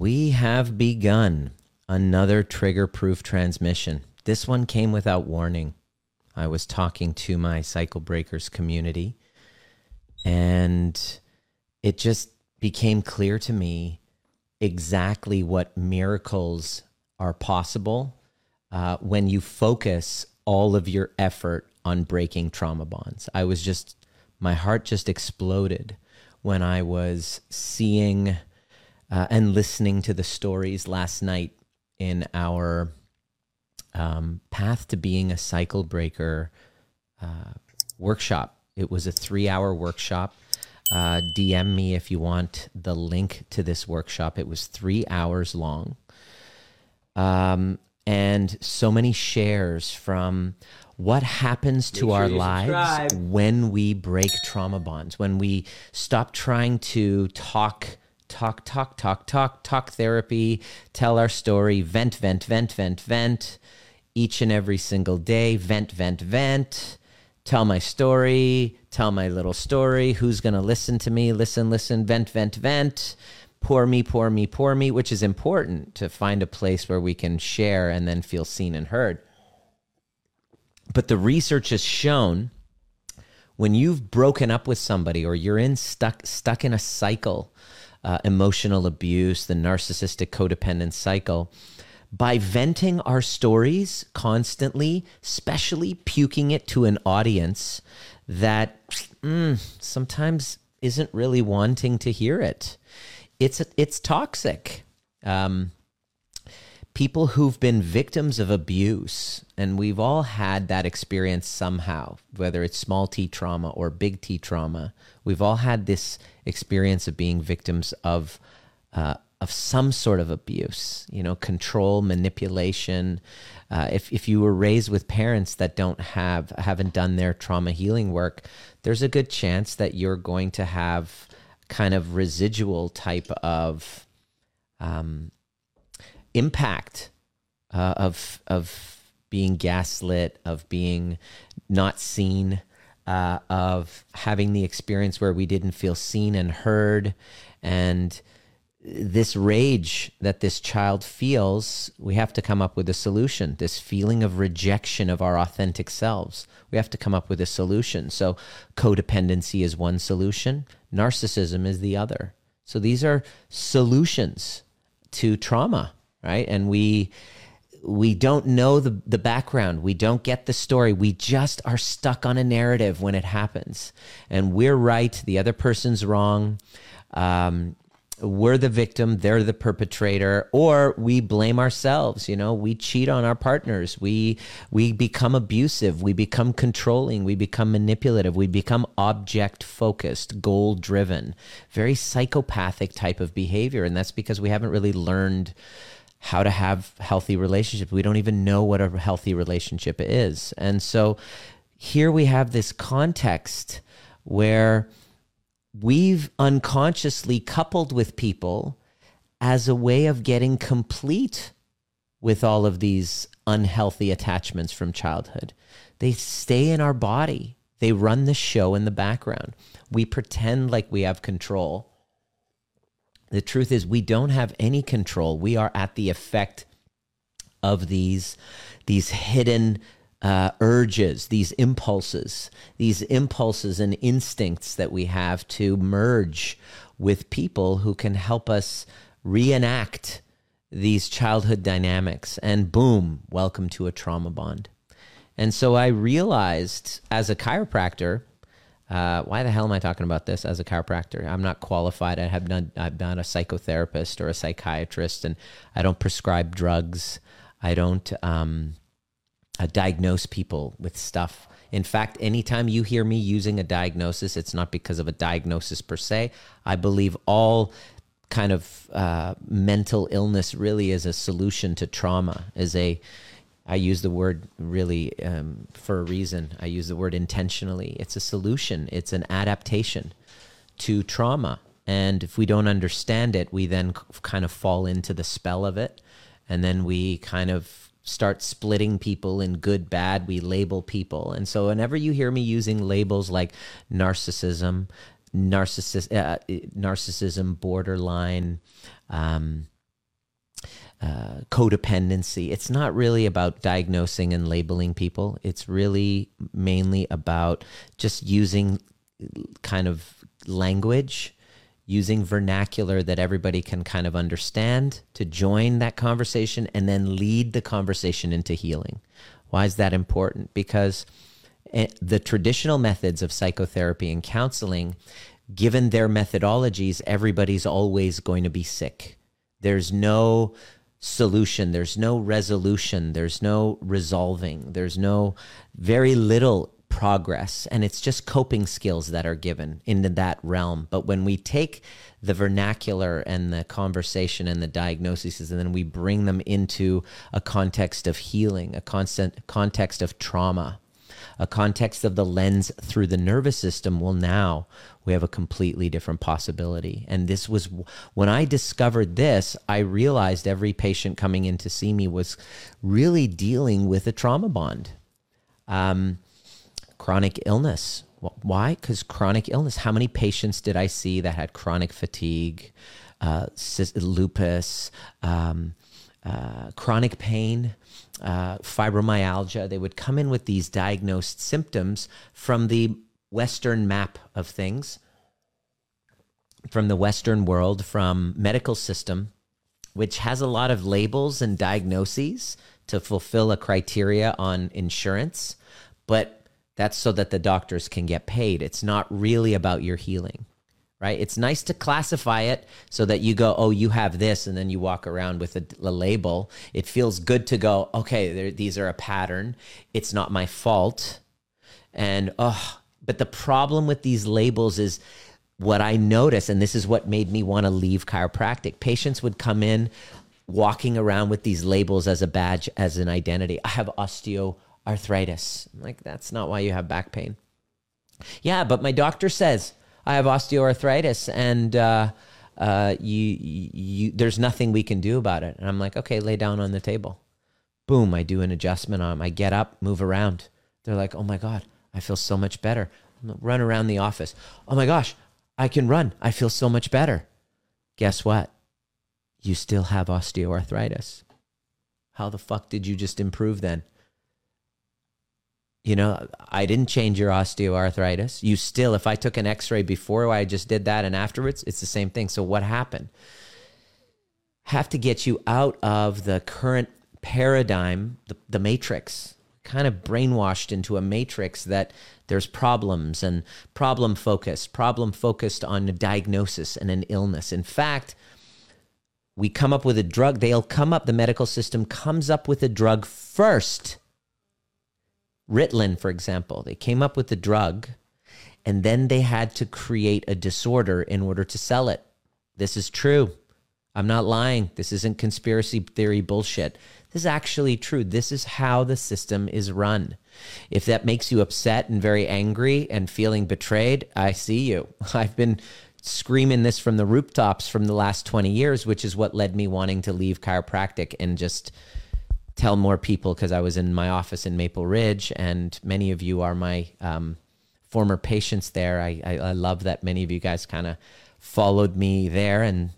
We have begun another trigger proof transmission. This one came without warning. I was talking to my cycle breakers community, and it just became clear to me exactly what miracles are possible uh, when you focus all of your effort on breaking trauma bonds. I was just, my heart just exploded when I was seeing uh, and listening to the stories last night in our um, Path to Being a Cycle Breaker uh, workshop. It was a three hour workshop. Uh, DM me if you want the link to this workshop. It was three hours long. Um, and so many shares from what happens to our lives when we break trauma bonds, when we stop trying to talk, talk, talk, talk, talk, talk therapy, tell our story, vent, vent, vent, vent, vent, each and every single day, vent, vent, vent, tell my story, tell my little story. Who's going to listen to me? Listen, listen, vent, vent, vent poor me, poor me, poor me, which is important to find a place where we can share and then feel seen and heard. But the research has shown when you've broken up with somebody or you're in stuck stuck in a cycle, uh, emotional abuse, the narcissistic codependent cycle, by venting our stories constantly, especially puking it to an audience that mm, sometimes isn't really wanting to hear it it's it's toxic. Um, people who've been victims of abuse, and we've all had that experience somehow, whether it's small t trauma or big T trauma. We've all had this experience of being victims of uh, of some sort of abuse, you know, control, manipulation. Uh, if if you were raised with parents that don't have haven't done their trauma healing work, there's a good chance that you're going to have kind of residual type of um, impact uh, of of being gaslit, of being not seen, uh, of having the experience where we didn't feel seen and heard, and this rage that this child feels, we have to come up with a solution. This feeling of rejection of our authentic selves, we have to come up with a solution. So, codependency is one solution, narcissism is the other. So, these are solutions to trauma, right? And we we don't know the, the background. We don't get the story. We just are stuck on a narrative when it happens. And we're right, the other person's wrong. Um, we're the victim, they're the perpetrator, or we blame ourselves. You know, we cheat on our partners, we we become abusive, we become controlling, we become manipulative, we become object focused, goal driven, very psychopathic type of behavior, and that's because we haven't really learned how to have healthy relationships. We don't even know what a healthy relationship is, and so here we have this context where we've unconsciously coupled with people as a way of getting complete with all of these unhealthy attachments from childhood. They stay in our body, they run the show in the background. We pretend like we have control. The truth is, we don't have any control. We are at the effect of these, these hidden uh, urges, these impulses, these impulses and instincts that we have to merge with people who can help us reenact these childhood dynamics. And boom, welcome to a trauma bond. And so I realized as a chiropractor, uh, why the hell am I talking about this as a chiropractor? I'm not qualified. I have done. I'm not a psychotherapist or a psychiatrist, and I don't prescribe drugs. I don't. Um, uh, diagnose people with stuff. In fact, anytime you hear me using a diagnosis, it's not because of a diagnosis per se. I believe all kind of uh, mental illness really is a solution to trauma. Is a I use the word really um, for a reason. I use the word intentionally. It's a solution. It's an adaptation to trauma. And if we don't understand it, we then kind of fall into the spell of it, and then we kind of start splitting people in good, bad. We label people. And so whenever you hear me using labels like narcissism, narcissist, uh, narcissism, borderline, um, uh, codependency. It's not really about diagnosing and labeling people. It's really mainly about just using kind of language, using vernacular that everybody can kind of understand to join that conversation and then lead the conversation into healing. Why is that important? Because eh, the traditional methods of psychotherapy and counseling, given their methodologies, everybody's always going to be sick. There's no solution, there's no resolution, there's no resolving, there's no very little progress. And it's just coping skills that are given into that realm. But when we take the vernacular and the conversation and the diagnoses and then we bring them into a context of healing a constant context of trauma a context of the lens through the nervous system well now we have a completely different possibility and this was when i discovered this i realized every patient coming in to see me was really dealing with a trauma bond um, chronic illness. Why? Because chronic illness. How many patients did I see that had chronic fatigue, uh, lupus, um, uh, chronic pain, uh, fibromyalgia? They would come in with these diagnosed symptoms from the Western map of things, from the Western world, from medical system, which has a lot of labels and diagnoses to fulfill a criteria on insurance, but that's so that the doctors can get paid. It's not really about your healing, right? It's nice to classify it so that you go, oh, you have this, and then you walk around with a, a label. It feels good to go, okay, these are a pattern. It's not my fault. And, oh, but the problem with these labels is what I notice, and this is what made me want to leave chiropractic. Patients would come in walking around with these labels as a badge, as an identity. I have osteoarthritis. I'm like, that's not why you have back pain. Yeah, but my doctor says I have osteoarthritis and uh, uh, you, you, there's nothing we can do about it. And I'm like, okay, lay down on the table. Boom, I do an adjustment on them. I get up, move around. They're like, oh my God, I feel so much better. Run around the office. Oh my gosh, I can run. I feel so much better. Guess what? You still have osteoarthritis. How the fuck did you just improve then? You know, I didn't change your osteoarthritis. You still, if I took an x ray before I just did that and afterwards, it's the same thing. So, what happened? Have to get you out of the current paradigm, the, the matrix, kind of brainwashed into a matrix that there's problems and problem focused, problem focused on a diagnosis and an illness. In fact, we come up with a drug, they'll come up, the medical system comes up with a drug first Ritalin, for example, they came up with the drug and then they had to create a disorder in order to sell it. This is true. I'm not lying. This isn't conspiracy theory bullshit. This is actually true. This is how the system is run. If that makes you upset and very angry and feeling betrayed, I see you. I've been screaming this from the rooftops from the last 20 years, which is what led me wanting to leave chiropractic and just tell more people because I was in my office in Maple Ridge, and many of you are my um, former patients there. I, I, I, love that many of you guys kind of followed me there and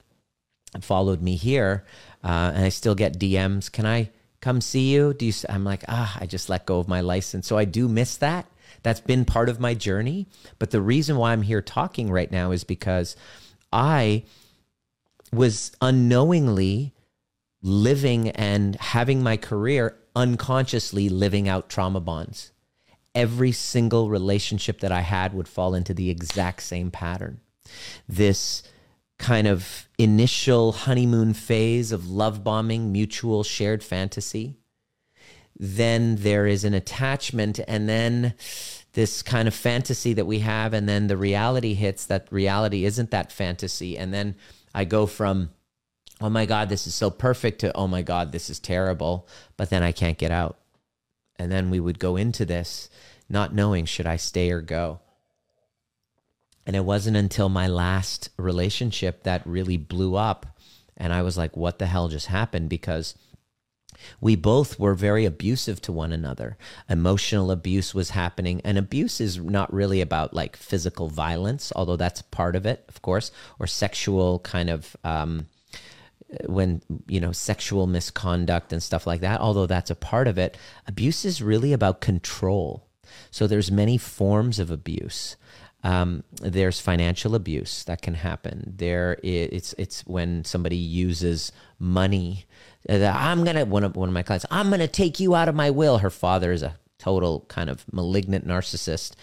followed me here, uh, and I still get DMs. Can I come see you? Do you? I'm like, ah, I just let go of my license, so I do miss that. That's been part of my journey. But the reason why I'm here talking right now is because I was unknowingly living and having my career unconsciously living out trauma bonds. Every single relationship that I had would fall into the exact same pattern. This kind of initial honeymoon phase of love bombing, mutual shared fantasy. Then there is an attachment, and then this kind of fantasy that we have, and then the reality hits that reality isn't that fantasy. And then I go from oh my God, this is so perfect to, oh my God, this is terrible, but then I can't get out. And then we would go into this not knowing should I stay or go. And it wasn't until my last relationship that really blew up. And I was like, what the hell just happened? Because we both were very abusive to one another. Emotional abuse was happening. And abuse is not really about like physical violence, although that's part of it, of course, or sexual kind of um, when you know sexual misconduct and stuff like that although that's a part of it abuse is really about control. So there's many forms of abuse. Um, there's financial abuse that can happen. There it's it's when somebody uses money. Uh, i'm gonna one of one of my clients i'm gonna take you out of my will. Her father is a total kind of malignant narcissist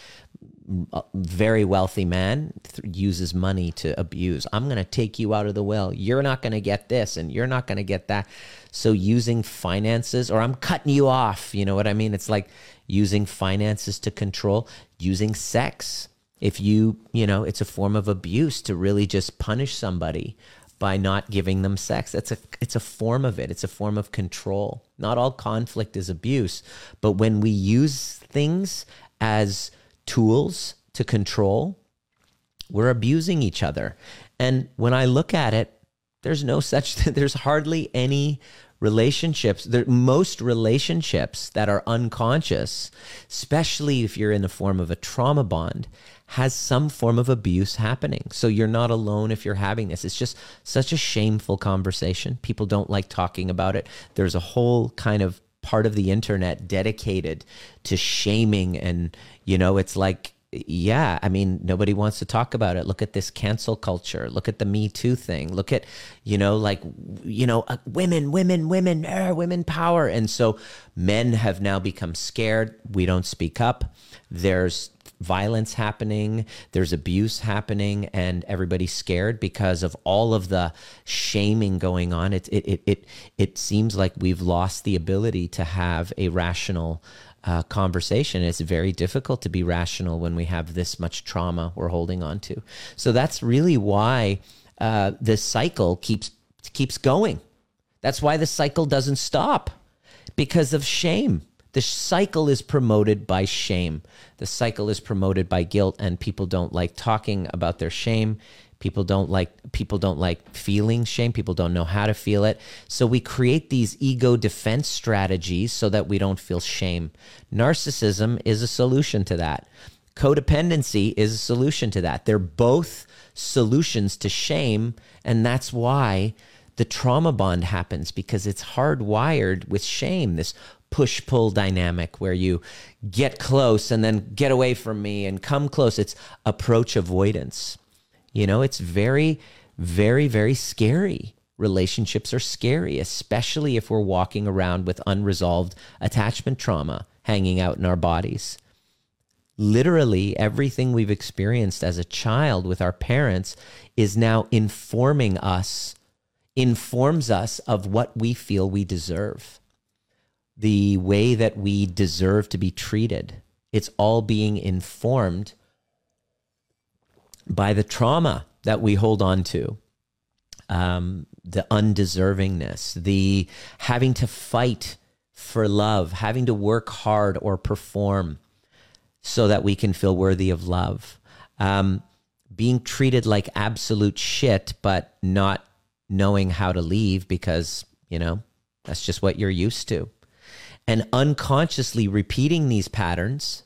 very wealthy man th- uses money to abuse. I'm going to take you out of the will. You're not going to get this and you're not going to get that. So using finances or I'm cutting you off, you know what I mean? It's like using finances to control, using sex. If you, you know, it's a form of abuse to really just punish somebody by not giving them sex. That's a it's a form of it. It's a form of control. Not all conflict is abuse, but when we use things as tools to control, we're abusing each other. And when I look at it, there's no such there's hardly any relationships. There most relationships that are unconscious especially if you're in the form of a trauma bond has some form of abuse happening. So you're not alone if you're having this. It's just such a shameful conversation. People don't like talking about it. There's a whole kind of part of the internet dedicated to shaming and you know it's like yeah, I mean, nobody wants to talk about it. Look at this cancel culture. Look at the Me Too thing. Look at, you know, like, you know, uh, women, women, women, er, women power. And so men have now become scared. We don't speak up. There's violence happening, there's abuse happening, and everybody's scared because of all of the shaming going on. It, it, it, it, it seems like we've lost the ability to have a rational uh, conversation. It's very difficult to be rational when we have this much trauma we're holding on to. So that's really why uh, this cycle keeps keeps going. That's why the cycle doesn't stop because of shame. The cycle is promoted by shame. The cycle is promoted by guilt, and people don't like talking about their shame. People don't like people don't like feeling shame. People don't know how to feel it. So we create these ego defense strategies so that we don't feel shame. Narcissism is a solution to that. Codependency is a solution to that. They're both solutions to shame, and that's why the trauma bond happens because it's hardwired with shame. This push pull dynamic where you get close and then get away from me and come close. It's approach avoidance. You know, it's very, very, very scary. Relationships are scary, especially if we're walking around with unresolved attachment trauma hanging out in our bodies. Literally, everything we've experienced as a child with our parents is now informing us, informs us of what we feel we deserve, the way that we deserve to be treated. It's all being informed by the trauma that we hold on to, um, the undeservingness, the having to fight for love, having to work hard or perform so that we can feel worthy of love, um, being treated like absolute shit, but not knowing how to leave because, you know, that's just what you're used to. And unconsciously repeating these patterns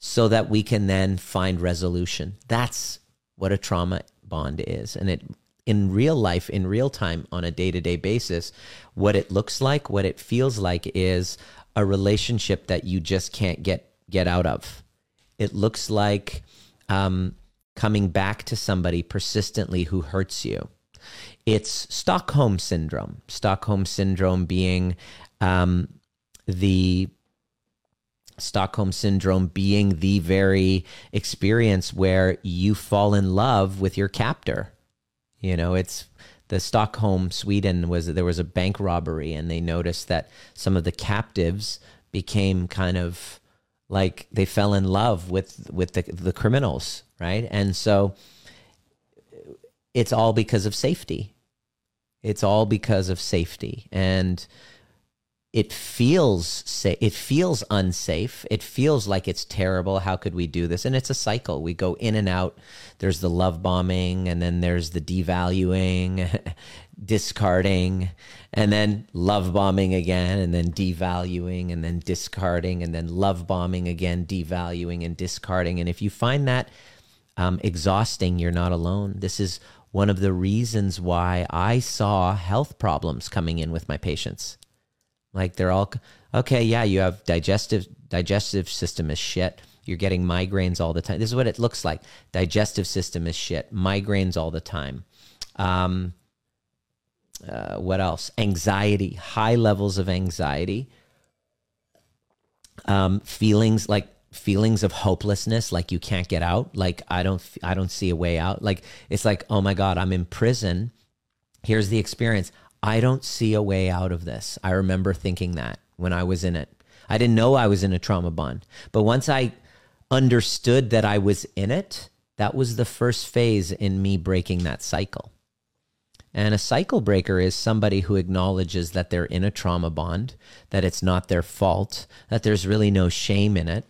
so that we can then find resolution. That's what a trauma bond is. And it in real life, in real time, on a day to day basis, what it looks like, what it feels like is a relationship that you just can't get get out of. It looks like um, coming back to somebody persistently who hurts you. It's Stockholm syndrome. Stockholm syndrome being um, the Stockholm syndrome being the very experience where you fall in love with your captor. You know, it's the Stockholm, Sweden was there was a bank robbery and they noticed that some of the captives became kind of like they fell in love with with the the criminals, right? And so it's all because of safety. It's all because of safety. And it feels sa- it feels unsafe. It feels like it's terrible. How could we do this? And it's a cycle. We go in and out. There's the love bombing and then there's the devaluing discarding and then love bombing again and then devaluing and then discarding and then love bombing again devaluing and discarding. And if you find that um, exhausting you're not alone. This is one of the reasons why I saw health problems coming in with my patients. Like they're all okay, yeah, you have digestive digestive system is shit. You're getting migraines all the time. This is what it looks like. Digestive system is shit. Migraines all the time. Um, uh, what else? Anxiety, high levels of anxiety. Um, feelings like feelings of hopelessness like you can't get out like i don't i don't see a way out like it's like oh my god i'm in prison here's the experience i don't see a way out of this. I remember thinking that when i was in it. I didn't know i was in a trauma bond but once i understood that i was in it that was the first phase in me breaking that cycle. And a cycle breaker is somebody who acknowledges that they're in a trauma bond, that it's not their fault, that there's really no shame in it,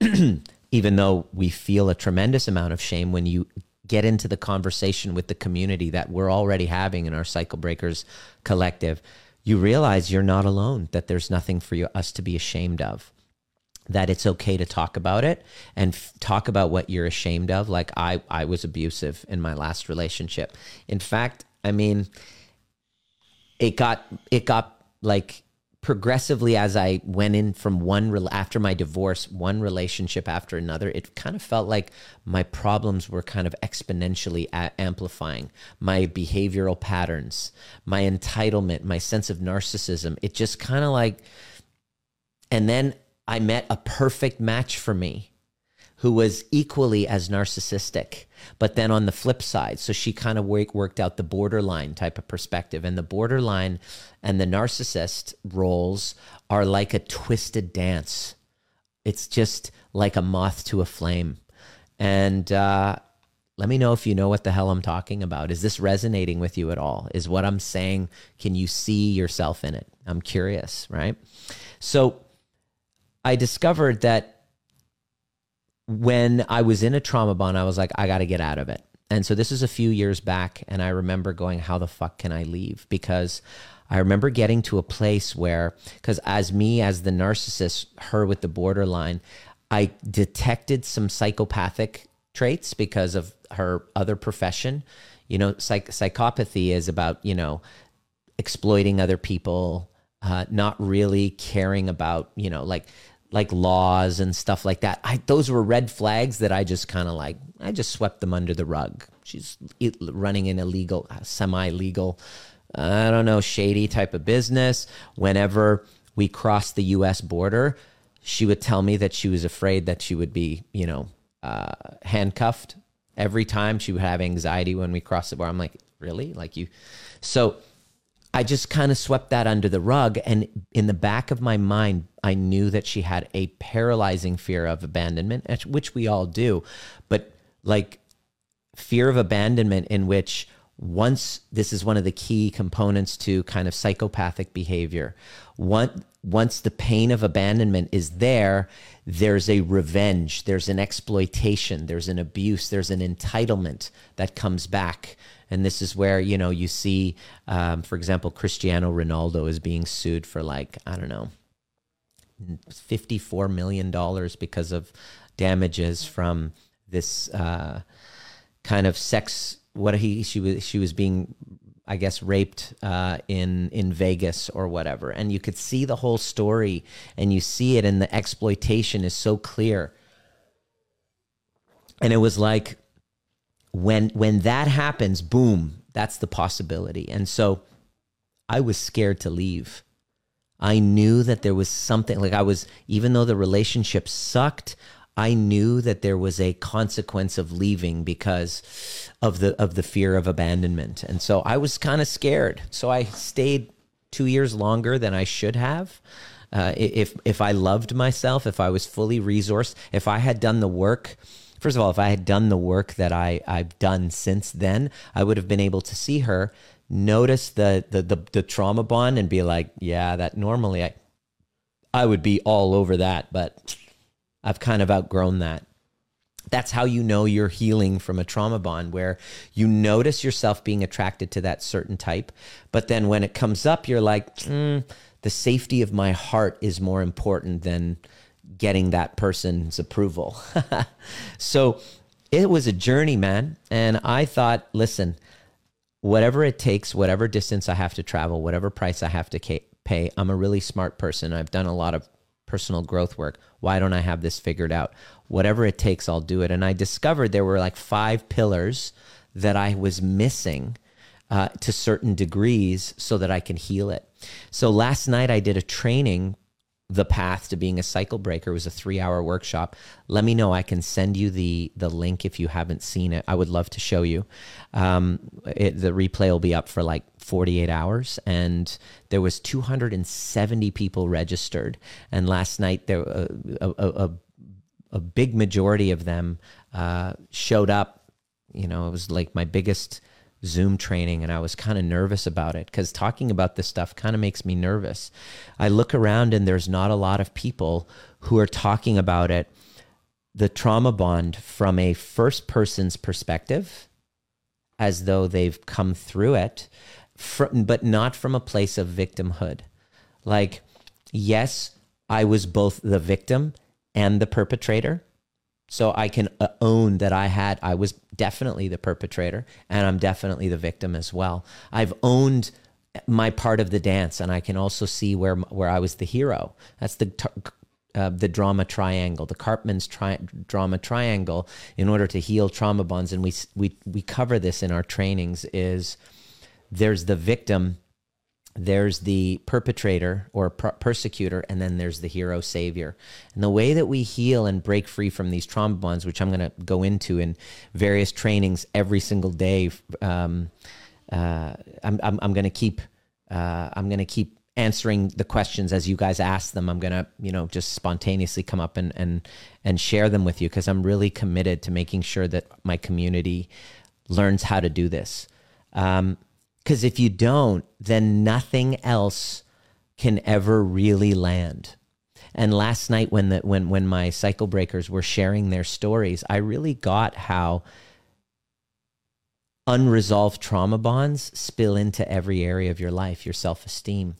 even though we feel a tremendous amount of shame when you get into the conversation with the community that we're already having in our cycle breakers collective you realize you're not alone that there's nothing for you, us to be ashamed of. That it's okay to talk about it and f- talk about what you're ashamed of like i i was abusive in my last relationship. In fact i mean it got it got like progressively as I went in from one re- after my divorce, one relationship after another, it kind of felt like my problems were kind of exponentially a- amplifying my behavioral patterns, my entitlement, my sense of narcissism. It just kind of like, and then I met a perfect match for me who was equally as narcissistic, but then on the flip side. So she kind of work, worked out the borderline type of perspective. And the borderline and the narcissist roles are like a twisted dance. It's just like a moth to a flame. And uh, let me know if you know what the hell I'm talking about. Is this resonating with you at all? Is what I'm saying, can you see yourself in it? I'm curious, right? So I discovered that when I was in a trauma bond, I was like, I got to get out of it. And so this is a few years back. And I remember going, how the fuck can I leave? Because I remember getting to a place where, because as me, as the narcissist, her with the borderline, I detected some psychopathic traits because of her other profession. You know, psych- psychopathy is about, you know, exploiting other people, uh, not really caring about, you know, like like laws and stuff like that. I, those were red flags that I just kind of like, I just swept them under the rug. She's running an illegal, semi legal, I don't know, shady type of business. Whenever we crossed the US border, she would tell me that she was afraid that she would be, you know, uh, handcuffed every time. She would have anxiety when we crossed the border. I'm like, really? Like you? So, I just kind of swept that under the rug. And in the back of my mind, I knew that she had a paralyzing fear of abandonment, which we all do. But like fear of abandonment, in which once this is one of the key components to kind of psychopathic behavior. Once the pain of abandonment is there, there's a revenge, there's an exploitation, there's an abuse, there's an entitlement that comes back and this is where you know you see um, for example cristiano ronaldo is being sued for like i don't know 54 million dollars because of damages from this uh, kind of sex what he she was she was being I guess raped uh, in in Vegas or whatever, and you could see the whole story, and you see it, and the exploitation is so clear. And it was like when when that happens, boom, that's the possibility. And so I was scared to leave. I knew that there was something like I was even though the relationship sucked, I knew that there was a consequence of leaving because of the of the fear of abandonment. And so I was kind of scared. So I stayed 2 years longer than I should have. Uh, if if I loved myself, if I was fully resourced, if I had done the work first of all, if I had done the work that I, I've done since then, I would have been able to see her, notice the, the, the, the trauma bond and be like, yeah, that normally I, I would be all over that, but I've kind of outgrown that. That's how you know you're healing from a trauma bond where you notice yourself being attracted to that certain type. But then when it comes up, you're like, mm, the safety of my heart is more important than getting that person's approval. so it was a journey, man. And I thought, listen, whatever it takes, whatever distance I have to travel, whatever price I have to pay, I'm a really smart person. I've done a lot of personal growth work. Why don't I have this figured out? Whatever it takes, I'll do it. And I discovered there were like five pillars that I was missing uh, to certain degrees so that I can heal it. So last night I did a training the path to being a cycle breaker. Was a three hour workshop. Let me know. I can send you the the link if you haven't seen it. I would love to show you. Um, it, the replay will be up for like 48 hours and there was 270 people registered. And last night there uh, a, a, a, big majority of them uh, showed up. You know it was like my biggest Zoom training and I was kind of nervous about it because talking about this stuff kind of makes me nervous. I look around and there's not a lot of people who are talking about it, the trauma bond from a first person's perspective, as though they've come through it, from, but not from a place of victimhood. Like, yes, I was both the victim and the perpetrator so I can uh, own that I had, I was definitely the perpetrator and I'm definitely the victim as well. I've owned my part of the dance and I can also see where, where I was the hero. That's the, uh, the drama triangle, the Karpman's tri- drama triangle in order to heal trauma bonds. And we, we, we cover this in our trainings is there's the victim there's the perpetrator or per- persecutor, and then there's the hero savior. And the way that we heal and break free from these trauma bonds, which I'm going to go into in various trainings every single day, um, uh, I'm, I'm, I'm going to keep uh, I'm going to keep answering the questions as you guys ask them. I'm going to you know just spontaneously come up and and and share them with you because I'm really committed to making sure that my community learns how to do this. Um, because if you don't, then nothing else can ever really land. And last night, when the when when my cycle breakers were sharing their stories, I really got how unresolved trauma bonds spill into every area of your life, your self esteem,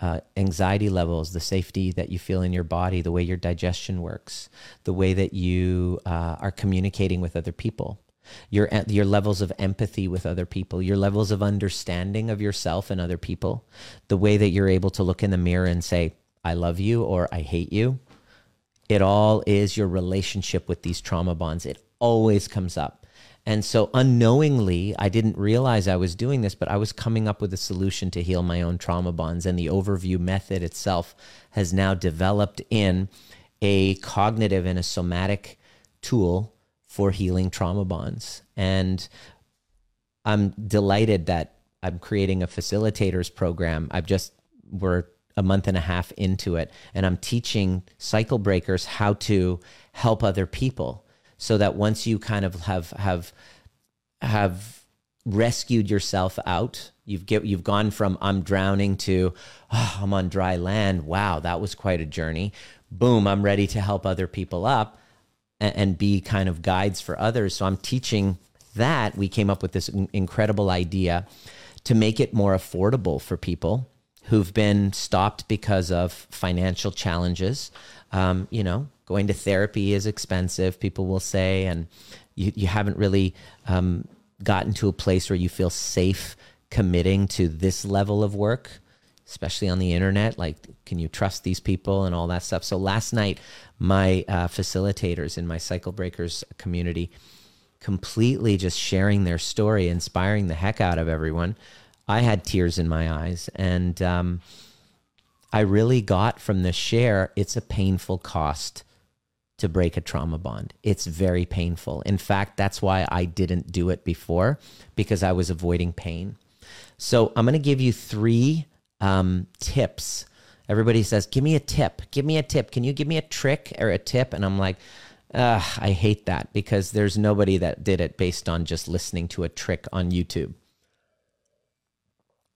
uh, anxiety levels, the safety that you feel in your body, the way your digestion works, the way that you uh, are communicating with other people your your levels of empathy with other people, your levels of understanding of yourself and other people, the way that you're able to look in the mirror and say I love you or I hate you. It all is your relationship with these trauma bonds. It always comes up. And so unknowingly, I didn't realize I was doing this, but I was coming up with a solution to heal my own trauma bonds. And the overview method itself has now developed in a cognitive and a somatic tool for healing trauma bonds. And I'm delighted that I'm creating a facilitators program. I've just, we're a month and a half into it, and I'm teaching cycle breakers how to help other people so that once you kind of have, have, have rescued yourself out, you've get, you've gone from I'm drowning to oh, I'm on dry land. Wow, that was quite a journey. Boom, I'm ready to help other people up and, and be kind of guides for others. So I'm teaching that. We came up with this incredible idea to make it more affordable for people who've been stopped because of financial challenges. Um, you know, going to therapy is expensive, people will say, and you, you haven't really um, gotten to a place where you feel safe committing to this level of work especially on the internet. Like, can you trust these people and all that stuff? So last night, my uh, facilitators in my Cycle Breakers community completely just sharing their story, inspiring the heck out of everyone. I had tears in my eyes. And um, I really got from the share, it's a painful cost to break a trauma bond. It's very painful. In fact, that's why I didn't do it before because I was avoiding pain. So I'm going to give you three um, tips. Everybody says, "Give me a tip. Give me a tip. Can you give me a trick or a tip?" And I'm like, I hate that because there's nobody that did it based on just listening to a trick on YouTube.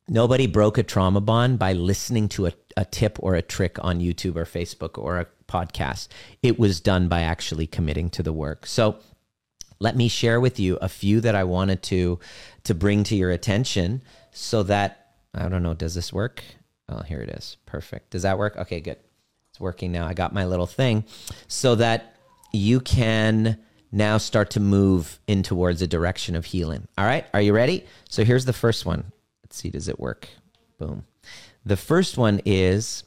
Nobody broke a trauma bond by listening to a, a tip or a trick on YouTube or Facebook or a podcast. It was done by actually committing to the work. So let me share with you a few that I wanted to to bring to your attention so that I don't know. Does this work? Oh, here it is. Perfect. Does that work? Okay, good. It's working now. I got my little thing so that you can now start to move in towards a direction of healing. All right, are you ready? So here's the first one. Let's see, does it work? Boom. The first one is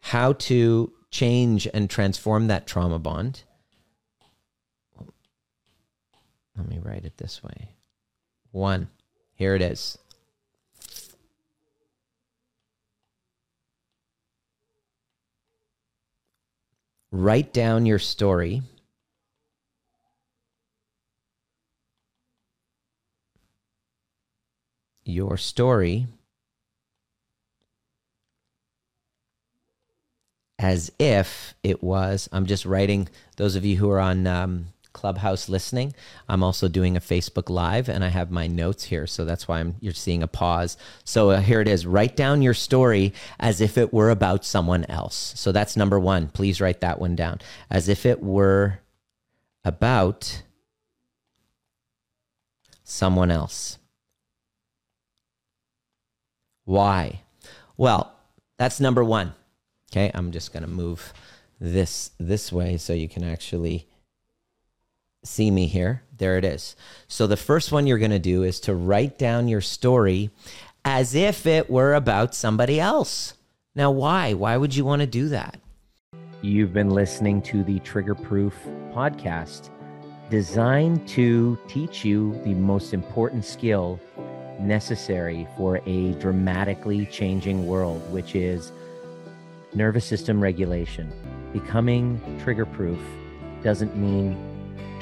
how to change and transform that trauma bond. Let me write it this way. One, here it is. Write down your story your story as if it was. I'm just writing, those of you who are on um, Clubhouse listening, I'm also doing a Facebook Live and I have my notes here. So that's why I'm, you're seeing a pause. So uh, here it is write down your story as if it were about someone else. So that's number one. Please write that one down. As if it were about someone else. Why? Well, that's number one. Okay, I'm just going to move this this way so you can actually see me here. There it is. So the first one you're going to do is to write down your story as if it were about somebody else. Now, why? Why would you want to do that? You've been listening to the Trigger Proof podcast, designed to teach you the most important skill necessary for a dramatically changing world, which is nervous system regulation. Becoming trigger proof doesn't mean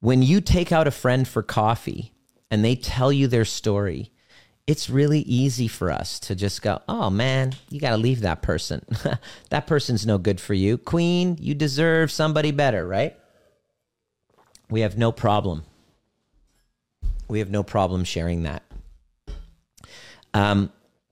when you take out a friend for coffee and they tell you their story, it's really easy for us to just go, oh man, you got to leave that person. that person's no good for you. Queen, you deserve somebody better, right? We have no problem. We have no problem sharing that. Um,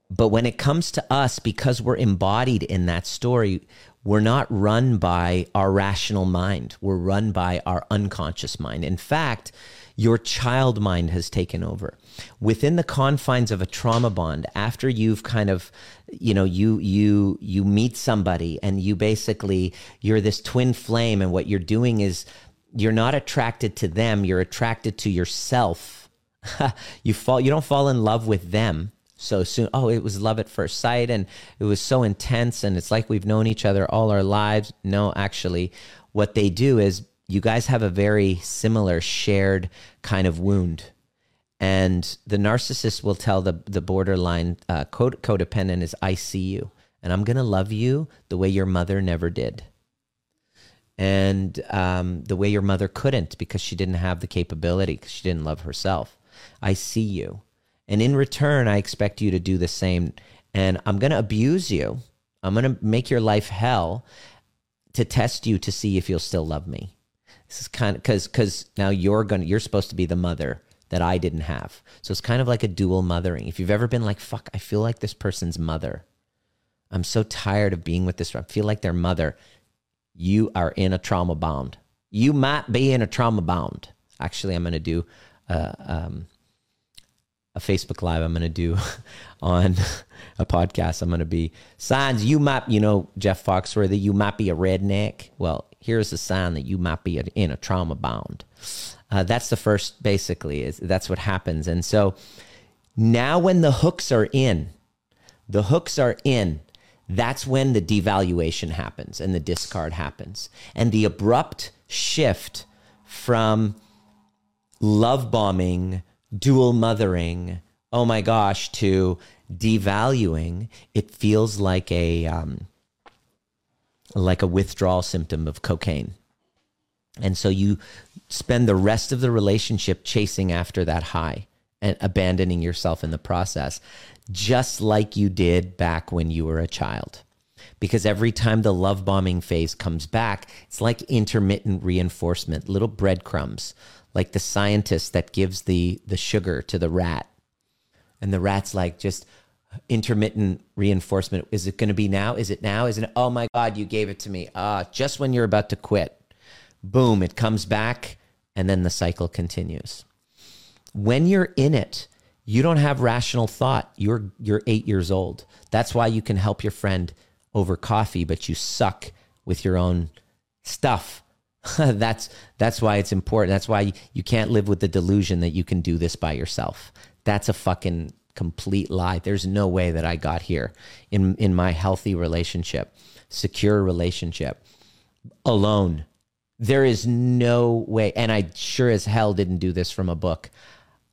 but when it comes to us, because we're embodied in that story, we're not run by our rational mind. We're run by our unconscious mind. In fact, your child mind has taken over within the confines of a trauma bond after you've kind of you know you you you meet somebody and you basically you're this twin flame and what you're doing is you're not attracted to them you're attracted to yourself you fall you don't fall in love with them so soon. Oh, it was love at first sight and it was so intense and it's like we've known each other all our lives. No, actually, what they do is you guys have a very similar shared kind of wound. And the narcissist will tell the, the borderline uh, code, codependent is, I see you and I'm going to love you the way your mother never did. And um, the way your mother couldn't because she didn't have the capability because she didn't love herself. I see you and in return, I expect you to do the same. And I'm going to abuse you. I'm going to make your life hell to test you to see if you'll still love me. This is kind of because because now you're going to you're supposed to be the mother that I didn't have. So it's kind of like a dual mothering. If you've ever been like, fuck, I feel like this person's mother. I'm so tired of being with this. I feel like their mother. You are in a trauma bound. You might be in a trauma bound. Actually, I'm going to do uh, um, a Facebook Live I'm going to do on a podcast. I'm going to be signs you might, you know, Jeff Foxworthy, you might be a redneck. Well, here's a sign that you might be in a trauma bound. Uh, that's the first, basically, is that's what happens. And so now when the hooks are in, the hooks are in, that's when the devaluation happens and the discard happens. And the abrupt shift from love bombing, dual mothering, oh my gosh, to devaluing, it feels like a um, like a withdrawal symptom of cocaine. And so you spend the rest of the relationship chasing after that high and abandoning yourself in the process, just like you did back when you were a child. Because every time the love bombing phase comes back, it's like intermittent reinforcement, little breadcrumbs, like the scientist that gives the, the sugar to the rat. And the rat's like, just intermittent reinforcement. Is it going to be now? Is it now? Is it? Oh my God, you gave it to me. Ah, just when you're about to quit, boom, it comes back, and then the cycle continues. When you're in it, you don't have rational thought. You're you're eight years old. That's why you can help your friend over coffee, but you suck with your own stuff. that's that's why it's important. That's why you can't live with the delusion that you can do this by yourself. That's a fucking complete lie. There's no way that I got here in in my healthy relationship, secure relationship alone. There is no way and I sure as hell didn't do this from a book.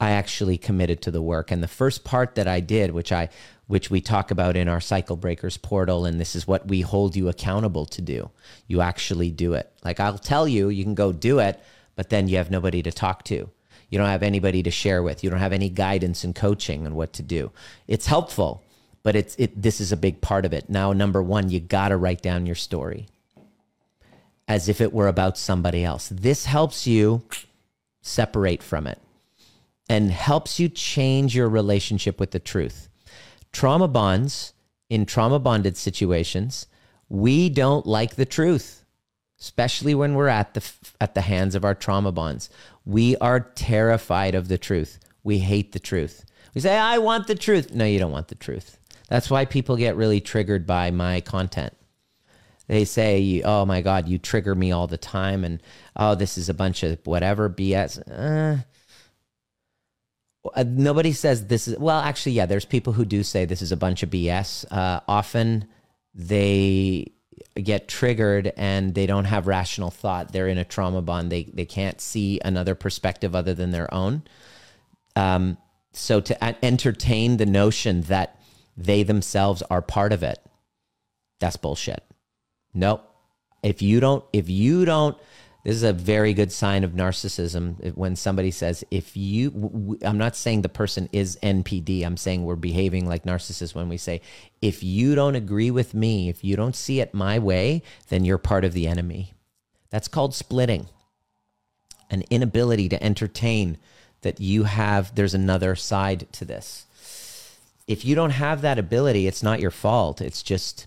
I actually committed to the work and the first part that I did, which I which we talk about in our cycle breakers portal and this is what we hold you accountable to do. You actually do it. Like I'll tell you, you can go do it, but then you have nobody to talk to you don't have anybody to share with. You don't have any guidance and coaching on what to do. It's helpful, but it's it this is a big part of it. Now, number 1, you got to write down your story as if it were about somebody else. This helps you separate from it and helps you change your relationship with the truth. Trauma bonds in trauma bonded situations, we don't like the truth, especially when we're at the at the hands of our trauma bonds. We are terrified of the truth. We hate the truth. We say, I want the truth. No, you don't want the truth. That's why people get really triggered by my content. They say, oh my God, you trigger me all the time. And oh, this is a bunch of whatever BS. Uh, uh, nobody says this is, well, actually, yeah, there's people who do say this is a bunch of BS. Uh, often they get triggered and they don't have rational thought. They're in a trauma bond. They they can't see another perspective other than their own. Um, so to entertain the notion that they themselves are part of it, that's bullshit. Nope. If you don't, if you don't this is a very good sign of narcissism uh, when somebody says, if you, I'm not saying the person is NPD. I'm saying we're behaving like narcissists when we say, if you don't agree with me, if you don't see it my way, then you're part of the enemy. That's called splitting, an inability to entertain that you have, there's another side to this. If you don't have that ability, it's not your fault. It's just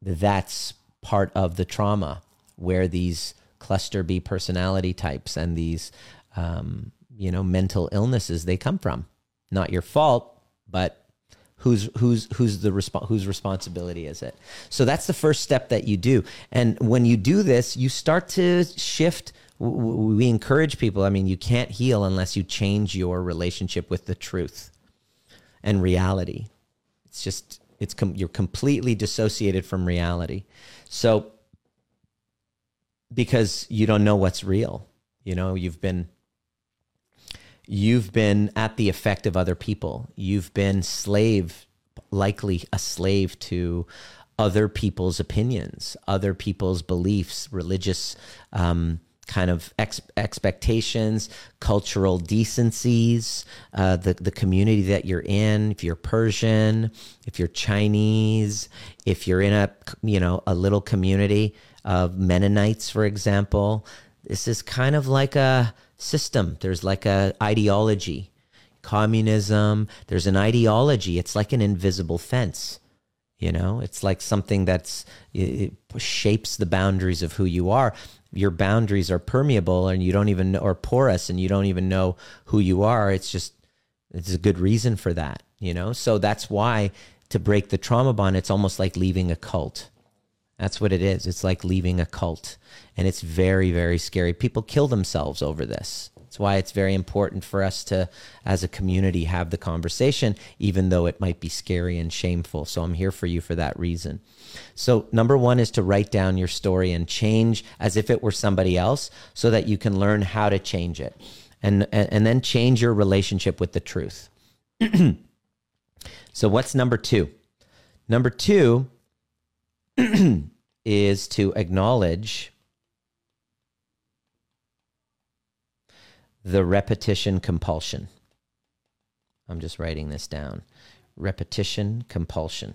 that's part of the trauma where these cluster B personality types and these, um, you know, mental illnesses they come from. Not your fault, but who's who's who's the resp- whose responsibility is it? So that's the first step that you do. And when you do this, you start to shift. We encourage people. I mean, you can't heal unless you change your relationship with the truth and reality. It's just it's com- you're completely dissociated from reality. So because you don't know what's real. You know, you've been you've been at the effect of other people. You've been slave likely a slave to other people's opinions, other people's beliefs, religious um, kind of ex- expectations, cultural decencies, uh, the the community that you're in. If you're Persian, if you're Chinese, if you're in a you know a little community, of Mennonites, for example. This is kind of like a system. There's like a ideology. Communism, there's an ideology. It's like an invisible fence. You know, it's like something that's it shapes the boundaries of who you are. Your boundaries are permeable and you don't even or porous and you don't even know who you are. It's just it's a good reason for that, you know? So that's why to break the trauma bond, it's almost like leaving a cult. That's what it is. It's like leaving a cult. And it's very, very scary. People kill themselves over this. That's why it's very important for us to, as a community, have the conversation, even though it might be scary and shameful. So I'm here for you for that reason. So, number one is to write down your story and change as if it were somebody else so that you can learn how to change it. And, and, and then change your relationship with the truth. so, what's number two? Number two is to acknowledge the repetition compulsion. I'm just writing this down. Repetition compulsion.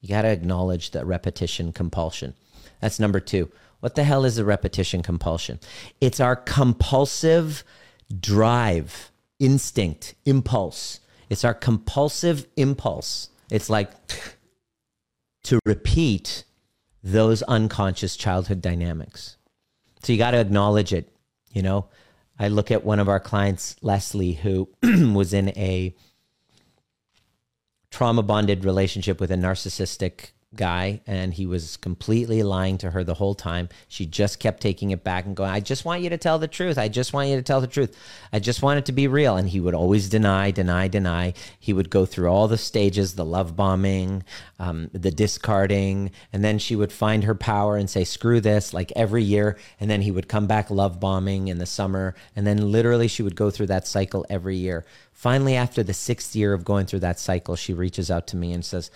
You got to acknowledge the repetition compulsion. That's number two. What the hell is a repetition compulsion? It's our compulsive drive, instinct, impulse. It's our compulsive impulse. It's like to repeat those unconscious childhood dynamics. So you got to acknowledge it. You know, I look at one of our clients, Leslie, who was in a trauma bonded relationship with a narcissistic guy and he was completely lying to her the whole time. She just kept taking it back and going, I just want you to tell the truth. I just want you to tell the truth. I just want it to be real. And he would always deny, deny, deny. He would go through all the stages the love bombing, um, the discarding. And then she would find her power and say, screw this, like every year. And then he would come back love bombing in the summer. And then literally she would go through that cycle every year. Finally, after the sixth year of going through that cycle, she reaches out to me and says,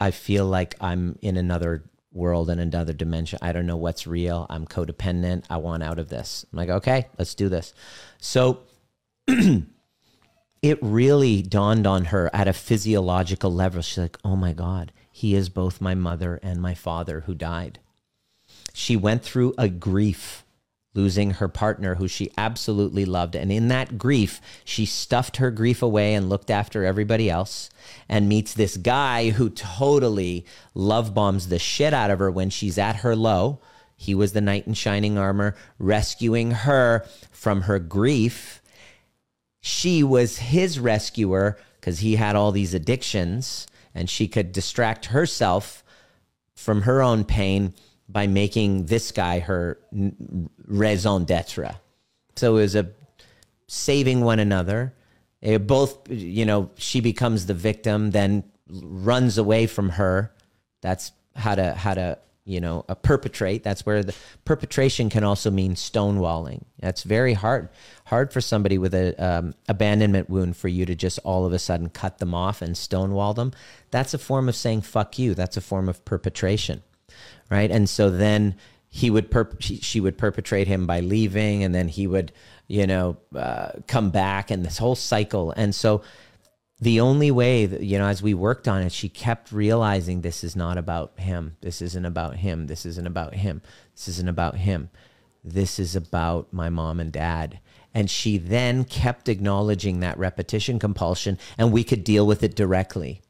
I feel like I'm in another world and another dimension. I don't know what's real. I'm codependent. I want out of this. I'm like, okay, let's do this. So it really dawned on her at a physiological level. She's like, oh my God, he is both my mother and my father who died. She went through a grief losing her partner who she absolutely loved. And in that grief, she stuffed her grief away and looked after everybody else and meets this guy who totally love bombs the shit out of her when she's at her low. He was the knight in shining armor, rescuing her from her grief. She was his rescuer because he had all these addictions and she could distract herself from her own pain by making this guy her raison d'etre. So it was a saving one another. It both, you know, she becomes the victim, then runs away from her. That's how to how to you know a perpetrate. That's where the perpetration can also mean stonewalling. That's very hard hard for somebody with a um, abandonment wound for you to just all of a sudden cut them off and stonewall them. That's a form of saying fuck you. That's a form of perpetration right? And so then he would perp- she would perpetrate him by leaving, and then he would, you know, uh, come back, and this whole cycle. And so the only way that, you know, as we worked on it, she kept realizing this is not about him. This isn't about him. This isn't about him. This isn't about him. This is about my mom and dad. And she then kept acknowledging that repetition compulsion, and we could deal with it directly.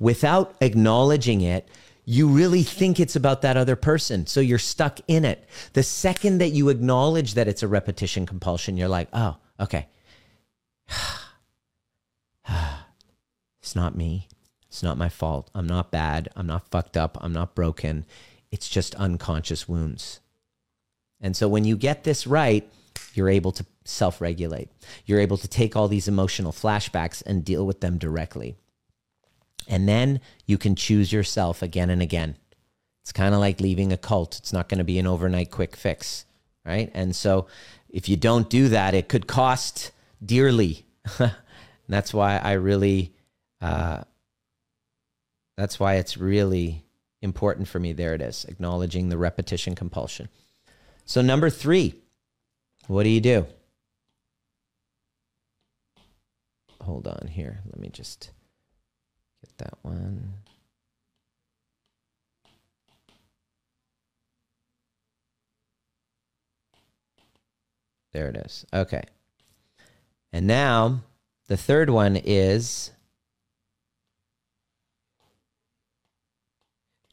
Without acknowledging it, you really think it's about that other person. So you're stuck in it. The second that you acknowledge that it's a repetition compulsion, you're like, oh, okay. it's not me. It's not my fault. I'm not bad. I'm not fucked up. I'm not broken. It's just unconscious wounds. And so when you get this right, you're able to self regulate. You're able to take all these emotional flashbacks and deal with them directly. And then you can choose yourself again and again. It's kind of like leaving a cult. It's not going to be an overnight quick fix, right? And so if you don't do that, it could cost dearly. that's why I really, uh, that's why it's really important for me. There it is, acknowledging the repetition compulsion. So, number three, what do you do? Hold on here. Let me just that one. There it is. Okay. And now the third one is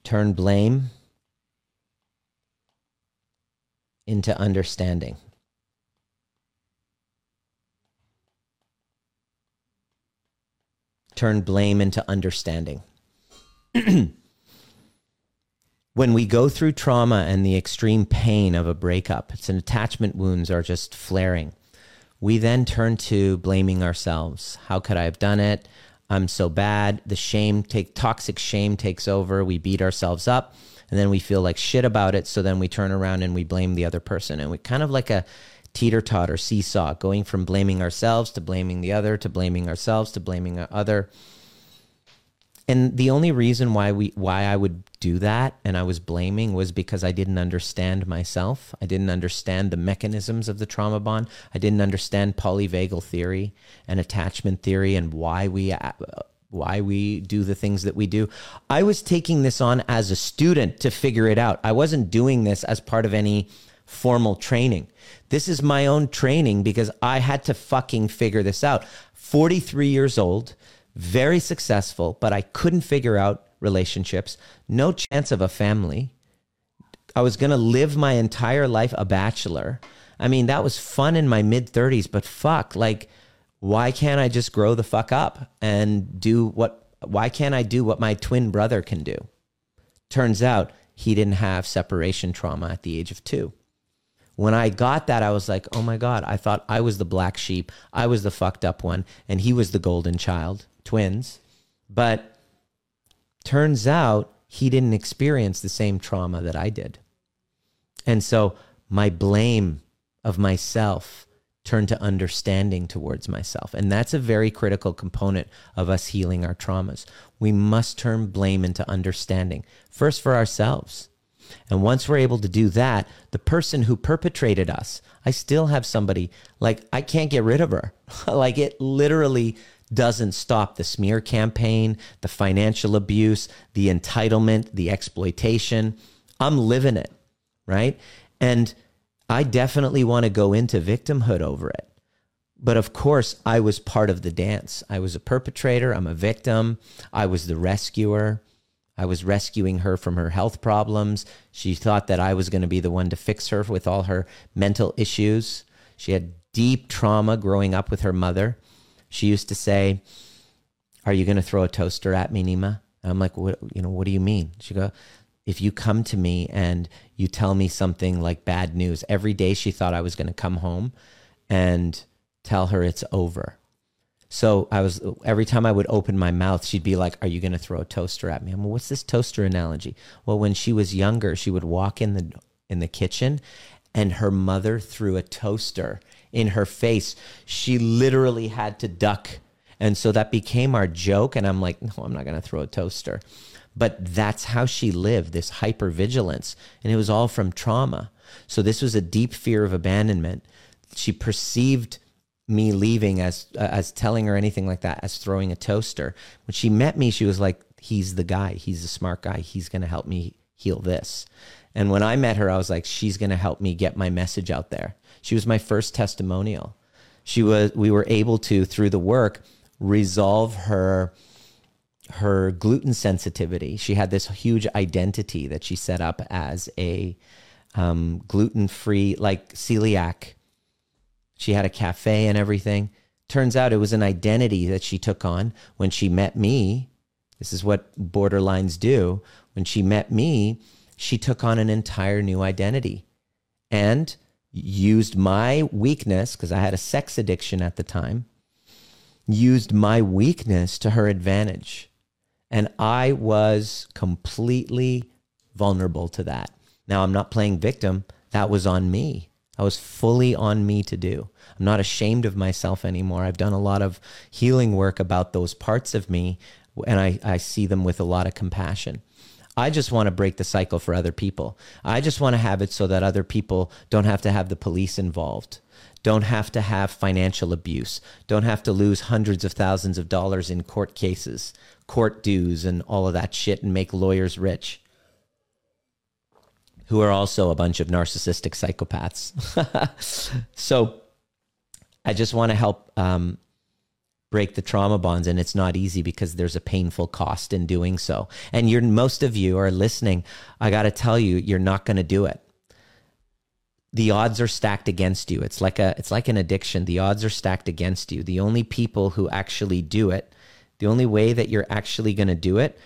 turn blame into understanding. Turn blame into understanding. when we go through trauma and the extreme pain of a breakup, it's an attachment wounds are just flaring. We then turn to blaming ourselves. How could I have done it? I'm so bad. The shame take toxic shame takes over. We beat ourselves up and then we feel like shit about it. So then we turn around and we blame the other person. And we kind of like a teeter totter seesaw, going from blaming ourselves to blaming the other to blaming ourselves to blaming the other and the only reason why we why I would do that and I was blaming was because I didn't understand myself. I didn't understand the mechanisms of the trauma bond. I didn't understand polyvagal theory and attachment theory and why we uh, why we do the things that we do. I was taking this on as a student to figure it out. I wasn't doing this as part of any formal training. This is my own training because I had to fucking figure this out. 43 years old, very successful, but I couldn't figure out relationships, no chance of a family. I was going to live my entire life a bachelor. I mean, that was fun in my mid 30s, but fuck, like, why can't I just grow the fuck up and do what, why can't I do what my twin brother can do? Turns out he didn't have separation trauma at the age of two. When I got that, I was like, oh my God, I thought I was the black sheep. I was the fucked up one, and he was the golden child twins, but turns out he didn't experience the same trauma that I did. And so my blame of myself turned to understanding towards myself. And that's a very critical component of us healing our traumas. We must turn blame into understanding, first for ourselves. And once we're able to do that, the person who perpetrated us, I still have somebody like I can't get rid of her. like it literally doesn't stop the smear campaign, the financial abuse, the entitlement, the exploitation. I'm living it, right? And I definitely want to go into victimhood over it. But of course, I was part of the dance. I was a perpetrator, I'm a victim, I was the rescuer. I was rescuing her from her health problems. She thought that I was going to be the one to fix her with all her mental issues. She had deep trauma growing up with her mother. She used to say, "Are you going to throw a toaster at me, Nima?" And I'm like, "What? You know, what do you mean?" She go, "If you come to me and you tell me something like bad news every day, she thought I was going to come home and tell her it's over." So I was every time I would open my mouth, she'd be like, "Are you going to throw a toaster at me?" I'm like, "What's this toaster analogy?" Well, when she was younger, she would walk in the in the kitchen, and her mother threw a toaster in her face. She literally had to duck. And so that became our joke. And I'm like, no, I'm not going to throw a toaster. But that's how she lived, this hypervigilance. And it was all from trauma. So this was a deep fear of abandonment. She perceived me leaving as as telling her anything like that as throwing a toaster. When she met me, she was like, "He's the guy. He's a smart guy. He's going to help me heal this." And when I met her, I was like, "She's going to help me get my message out there." She was my first testimonial. She was we were able to through the work resolve her her gluten sensitivity. She had this huge identity that she set up as a um, gluten free, like celiac. She had a cafe and everything. Turns out it was an identity that she took on when she met me. This is what borderlines do. When she met me, she took on an entire new identity. And used my weakness, because I had a sex addiction at the time, used my weakness to her advantage. And I was completely vulnerable to that. Now, I'm not playing victim. That was on me. I was fully on me to do. I'm not ashamed of myself anymore. I've done a lot of healing work about those parts of me, and I, I see them with a lot of compassion. I just want to break the cycle for other people. I just want to have it so that other people don't have to have the police involved, don't have to have financial abuse, don't have to lose hundreds of thousands of dollars in court cases, court dues, and all of that shit and make lawyers rich who are also a bunch of narcissistic psychopaths. so I just want to help um, break the trauma bonds and it's not easy because there's a painful cost in doing so. And you're most of you are listening. I got to tell you you're not going to do it. The odds are stacked against you. It's like a it's like an addiction. The odds are stacked against you. The only people who actually do it the only way that you're actually going to do it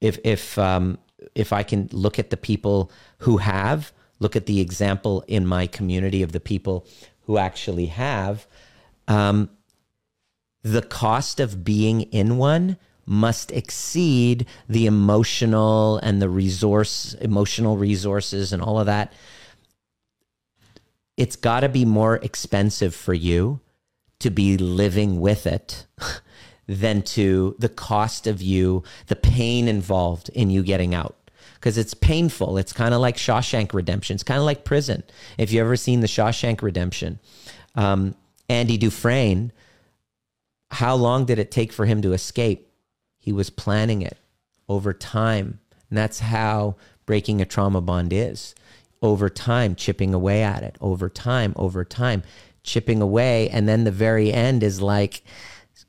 if if um if I can look at the people who have, look at the example in my community of the people who actually have, um, the cost of being in one must exceed the emotional and the resource, emotional resources and all of that. It's got to be more expensive for you to be living with it than to the cost of you, the pain involved in you getting out. Because it's painful. It's kind of like Shawshank Redemption. It's kind of like prison. If you've ever seen the Shawshank Redemption, um, Andy Dufresne, how long did it take for him to escape? He was planning it over time. And that's how breaking a trauma bond is over time, chipping away at it, over time, over time, chipping away. And then the very end is like,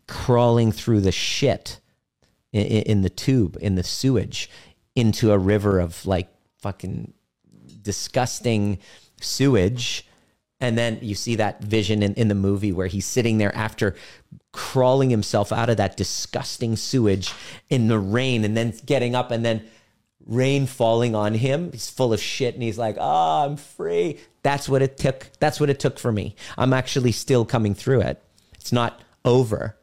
crawling through the shit in, in the tube, in the sewage, into a river of like fucking disgusting sewage. And then you see that vision in, in the movie where he's sitting there after crawling himself out of that disgusting sewage in the rain and then getting up and then rain falling on him. He's full of shit and he's like, oh, I'm free. That's what it took. That's what it took for me. I'm actually still coming through it. It's not over.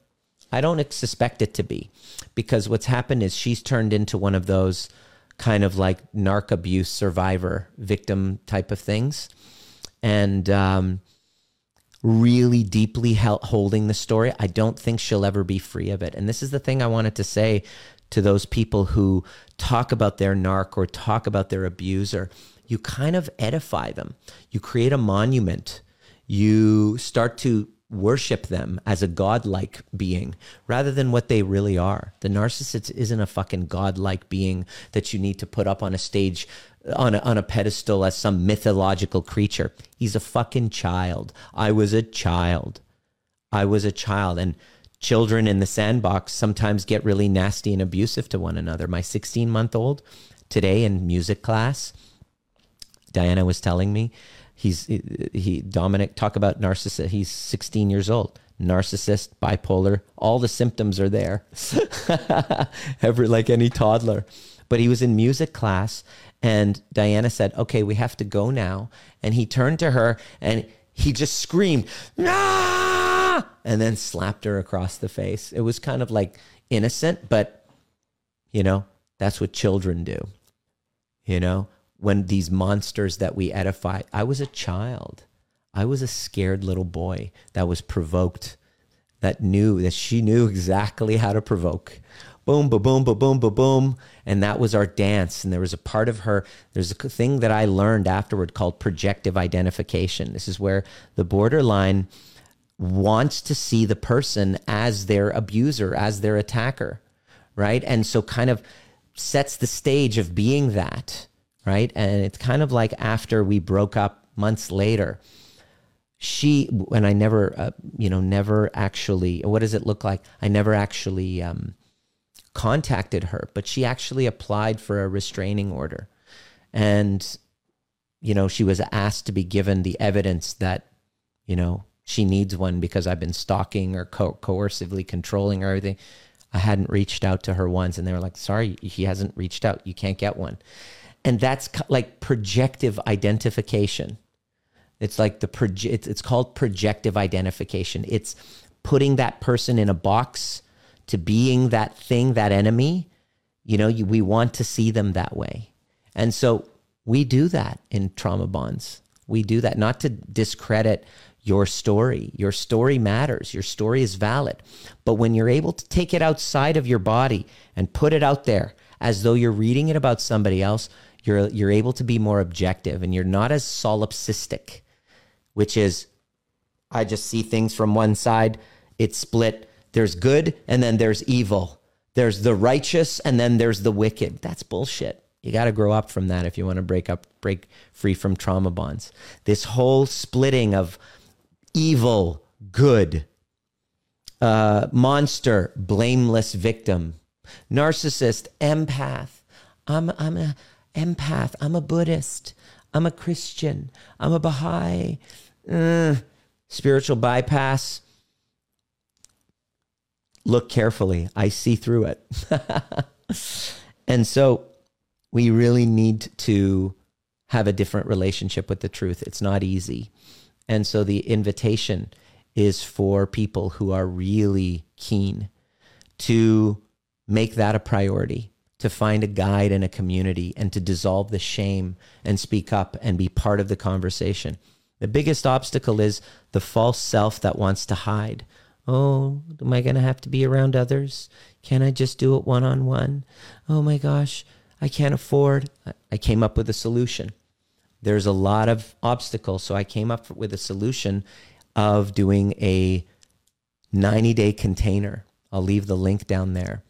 I don't suspect it to be because what's happened is she's turned into one of those kind of like narc abuse survivor victim type of things. And, um, really deeply holding the story. I don't think she'll ever be free of it. And this is the thing I wanted to say to those people who talk about their narc or talk about their abuser. You kind of edify them, you create a monument, you start to worship them as a godlike being rather than what they really are. The narcissist isn't a fucking godlike being that you need to put up on a stage on a, on a pedestal as some mythological creature. He's a fucking child. I was a child. I was a child and children in the sandbox sometimes get really nasty and abusive to one another. My 16 month old today in music class, Diana was telling me, He's he Dominic talk about narcissist. He's 16 years old. Narcissist, bipolar, all the symptoms are there. Every like any toddler. But he was in music class and Diana said, "Okay, we have to go now." And he turned to her and he just screamed, "Ah!" and then slapped her across the face. It was kind of like innocent, but you know, that's what children do. You know, when these monsters that we edify, I was a child. I was a scared little boy that was provoked, that knew that she knew exactly how to provoke. Boom, ba boom, ba boom, ba boom. And that was our dance. And there was a part of her, there's a thing that I learned afterward called projective identification. This is where the borderline wants to see the person as their abuser, as their attacker, right? And so kind of sets the stage of being that right? And it's kind of like after we broke up months later, she and I never, uh, you know, never actually. What does it look like? I never actually um, contacted her, but she actually applied for a restraining order, and you know, she was asked to be given the evidence that, you know, she needs one because I've been stalking or co- coercively controlling or Everything. I hadn't reached out to her once, and they were like, "Sorry, he hasn't reached out. You can't get one." And that's like projective identification. It's like the proje- it's, called projective identification. It's putting that person in a box to being that thing that enemy. You know you, we want to see them that way. And so we do that in trauma bonds. We do that not to discredit your story. Your story matters. Your story is valid. But when you're able to take it outside of your body and put it out there as though you're reading it about somebody else you're you're able to be more objective and you're not as solipsistic, which is I just see things from one side, it's split. There's good and then there's evil. There's the righteous and then there's the wicked. That's bullshit. You got to grow up from that if you want to break up break free from trauma bonds. This whole splitting of evil, good, uh, monster, blameless victim, narcissist, empath. I'm I'm a empath. I'm a Buddhist. I'm a Christian. I'm a Baha'i. Uh, spiritual bypass. Look carefully. I see through it. and so we really need to have a different relationship with the truth. It's not easy. And so the invitation is for people who are really keen to make that a priority, to find a guide and a community, and to dissolve the shame and speak up and be part of the conversation. The biggest obstacle is the false self that wants to hide. Oh, am I going to have to be around others? Can I just do it one on one? Oh my gosh, I can't afford. I came up with a solution. There's a lot of obstacles, so I came up with a solution of doing a 90 day container. I'll leave the link down there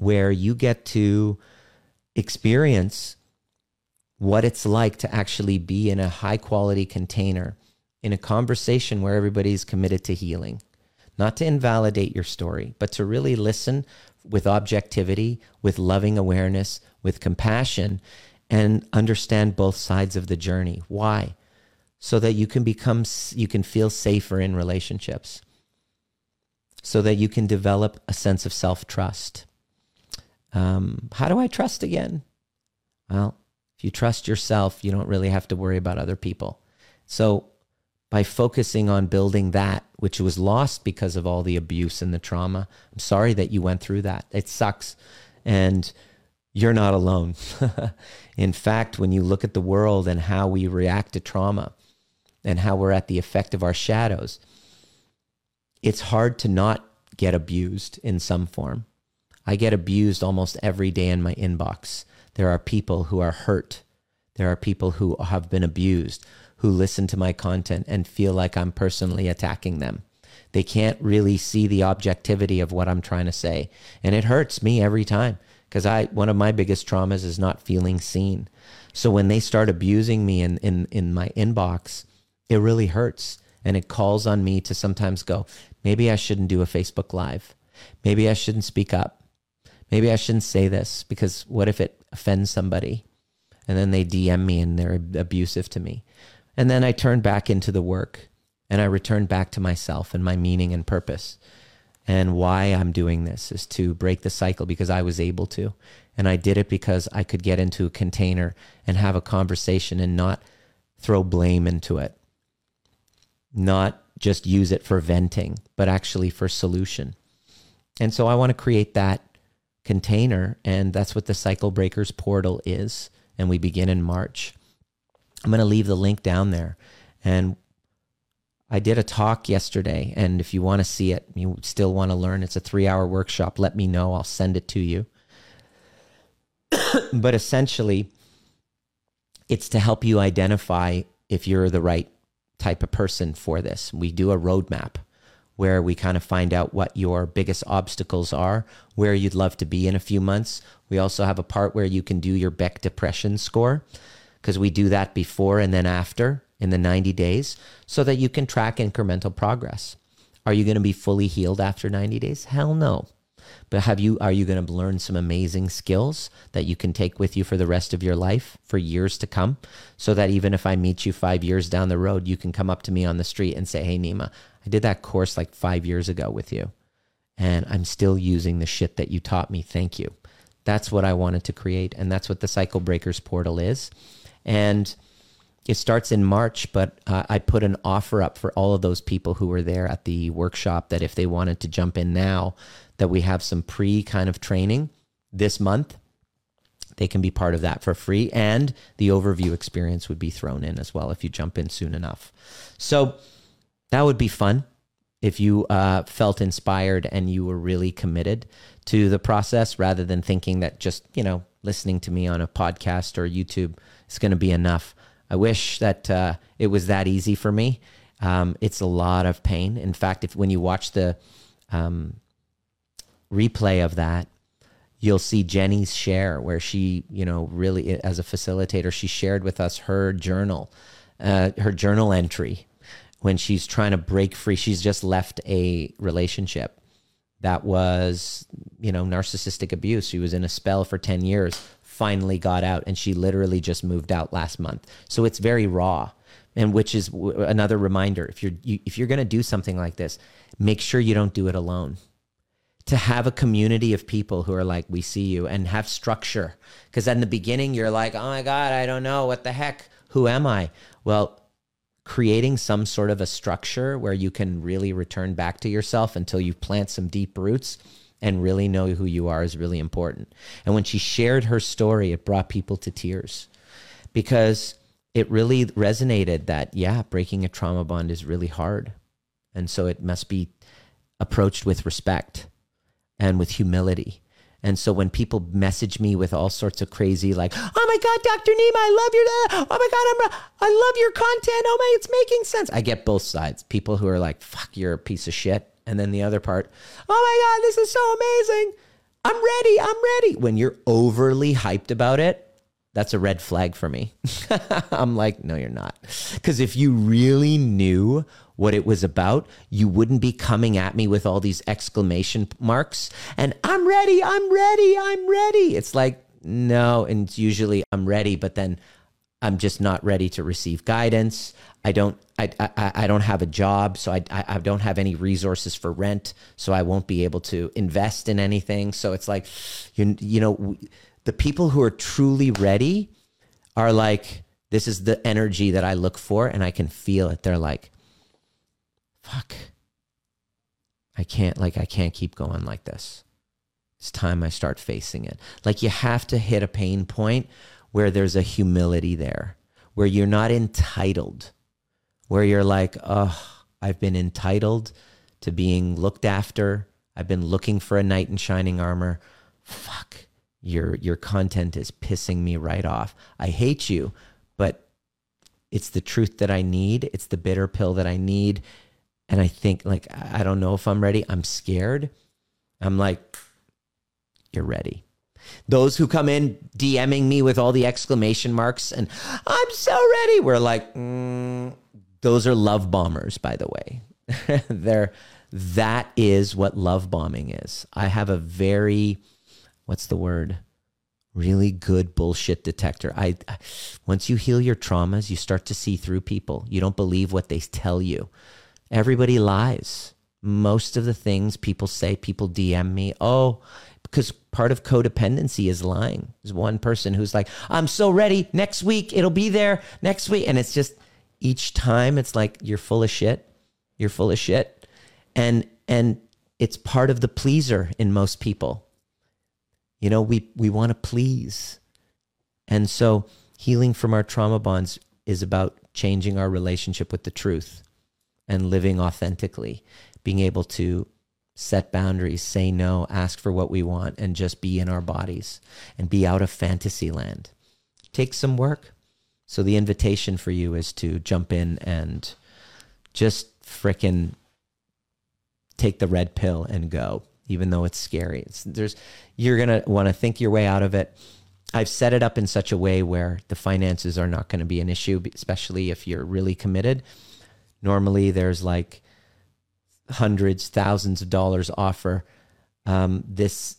where you get to experience what it's like to actually be in a high quality container in a conversation where everybody's committed to healing, not to invalidate your story, but to really listen with objectivity, with loving awareness, with compassion, and understand both sides of the journey. Why? So that you can become, you can feel safer in relationships, so that you can develop a sense of self trust um, how do I trust again? Well, if you trust yourself, you don't really have to worry about other people. So, by focusing on building that, which was lost because of all the abuse and the trauma, I'm sorry that you went through that. It sucks. And you're not alone. In fact, when you look at the world and how we react to trauma and how we're at the effect of our shadows, it's hard to not get abused in some form. I get abused almost every day in my inbox. There are people who are hurt. There are people who have been abused who listen to my content and feel like I'm personally attacking them. They can't really see the objectivity of what I'm trying to say. And it hurts me every time because I one of my biggest traumas is not feeling seen. So when they start abusing me in, in, in my inbox, it really hurts. And it calls on me to sometimes go, maybe I shouldn't do a Facebook Live. Maybe I shouldn't speak up maybe I shouldn't say this because what if it offends somebody? And then they DM me and they're abusive to me. And then I turn back into the work and I return back to myself and my meaning and purpose. And why I'm doing this is to break the cycle because I was able to. And I did it because I could get into a container and have a conversation and not throw blame into it. Not just use it for venting, but actually for solution. And so I want to create that container. And that's what the Cycle Breakers portal is. And we begin in March. I'm going to leave the link down there. And I did a talk yesterday. And if you want to see it, you still want to learn, it's a three hour workshop. Let me know. I'll send it to you. but essentially, it's to help you identify if you're the right type of person for this. We do a roadmap where we kind of find out what your biggest obstacles are, where you'd love to be in a few months. We also have a part where you can do your Beck depression score because we do that before and then after in the 90 days so that you can track incremental progress. Are you going to be fully healed after 90 days? Hell no. But have you are you going to learn some amazing skills that you can take with you for the rest of your life for years to come so that even if I meet you 5 years down the road you can come up to me on the street and say, "Hey Nima, I did that course like 5 years ago with you and I'm still using the shit that you taught me. Thank you." That's what I wanted to create and that's what the Cycle Breakers portal is. And it starts in March, but uh, I put an offer up for all of those people who were there at the workshop that if they wanted to jump in now, that we have some pre kind of training this month. They can be part of that for free. And the overview experience would be thrown in as well if you jump in soon enough. So that would be fun if you uh, felt inspired and you were really committed to the process rather than thinking that just, you know, listening to me on a podcast or YouTube is going to be enough. I wish that uh, it was that easy for me. Um, it's a lot of pain. In fact, if when you watch the um, replay of that, you'll see Jenny's share where she, you know, really as a facilitator, she shared with us her journal, uh, her journal entry when she's trying to break free. She's just left a relationship that was, you know, narcissistic abuse. She was in a spell for 10 years, finally got out, and she literally just moved out last month. So it's very raw. And which is another reminder if you're you, if you're going to do something like this, make sure you don't do it alone to have a community of people who are like, we see you and have structure. Because in the beginning, you're like, oh my God, I don't know. What the heck? Who am I? Well, creating some sort of a structure where you can really return back to yourself until you plant some deep roots and really know who you are is really important. And when she shared her story, it brought people to tears because it really resonated that, yeah, breaking a trauma bond is really hard. And so it must be approached with respect and with humility. And so when people message me with all sorts of crazy, like, "Oh my God, Dr. Nima, I love your, oh my God, I'm, I love your content. Oh my, it's making sense." I get both sides. People who are like, "Fuck, you're a piece of shit," and then the other part, "Oh my God, this is so amazing. I'm ready. I'm ready." When you're overly hyped about it, that's a red flag for me. I'm like, no, you're not. Because if you really knew what it was about, you wouldn't be coming at me with all these exclamation marks and I'm ready, I'm ready, I'm ready. It's like, no. And usually I'm ready, but then I'm just not ready to receive guidance. I don't, I, I, I don't have a job, so I, I, I don't have any resources for rent, so I won't be able to invest in anything. So it's like, you, you know, the people who are truly ready are like, this is the energy that I look for, and I can feel it. They're like, fuck. I can't, like, I can't keep going like this. It's time I start facing it. Like, you have to hit a pain point where there's a humility there, where you're not entitled, where you're like, oh, I've been entitled to being looked after. I've been looking for a knight in shining armor. Fuck, your your content is pissing me right off. I hate you, but it's the truth that I need. It's the bitter pill that I need and I think like I don't know if I'm ready. I'm scared. I'm like, you're ready. Those who come in DMing me with all the exclamation marks and I'm so ready. We're like, mm, those are love bombers, by the way. They're that is what love bombing is. I have a very, what's the word? Really good bullshit detector. I once you heal your traumas, you start to see through people. You don't believe what they tell you. Everybody lies. Most of the things people say, people DM me, oh, because part of codependency is lying. There's one person who's like, I'm so ready. Next week, it'll be there next week. And it's just each time it's like, you're full of shit. You're full of shit. And, and it's part of the pleaser in most people. You know, we, we want to please. And so healing from our trauma bonds is about changing our relationship with the truth and living authentically, being able to set boundaries, say no, ask for what we want, and just be in our bodies and be out of fantasy land. Take some work. So the invitation for you is to jump in and just fricking take the red pill and go, even though it's scary. It's, there's you're gonna want to think your way out of it. I've set it up in such a way where the finances are not going to be an issue, especially if you're really committed. Normally, there's like hundreds, thousands of dollars offer. Um, this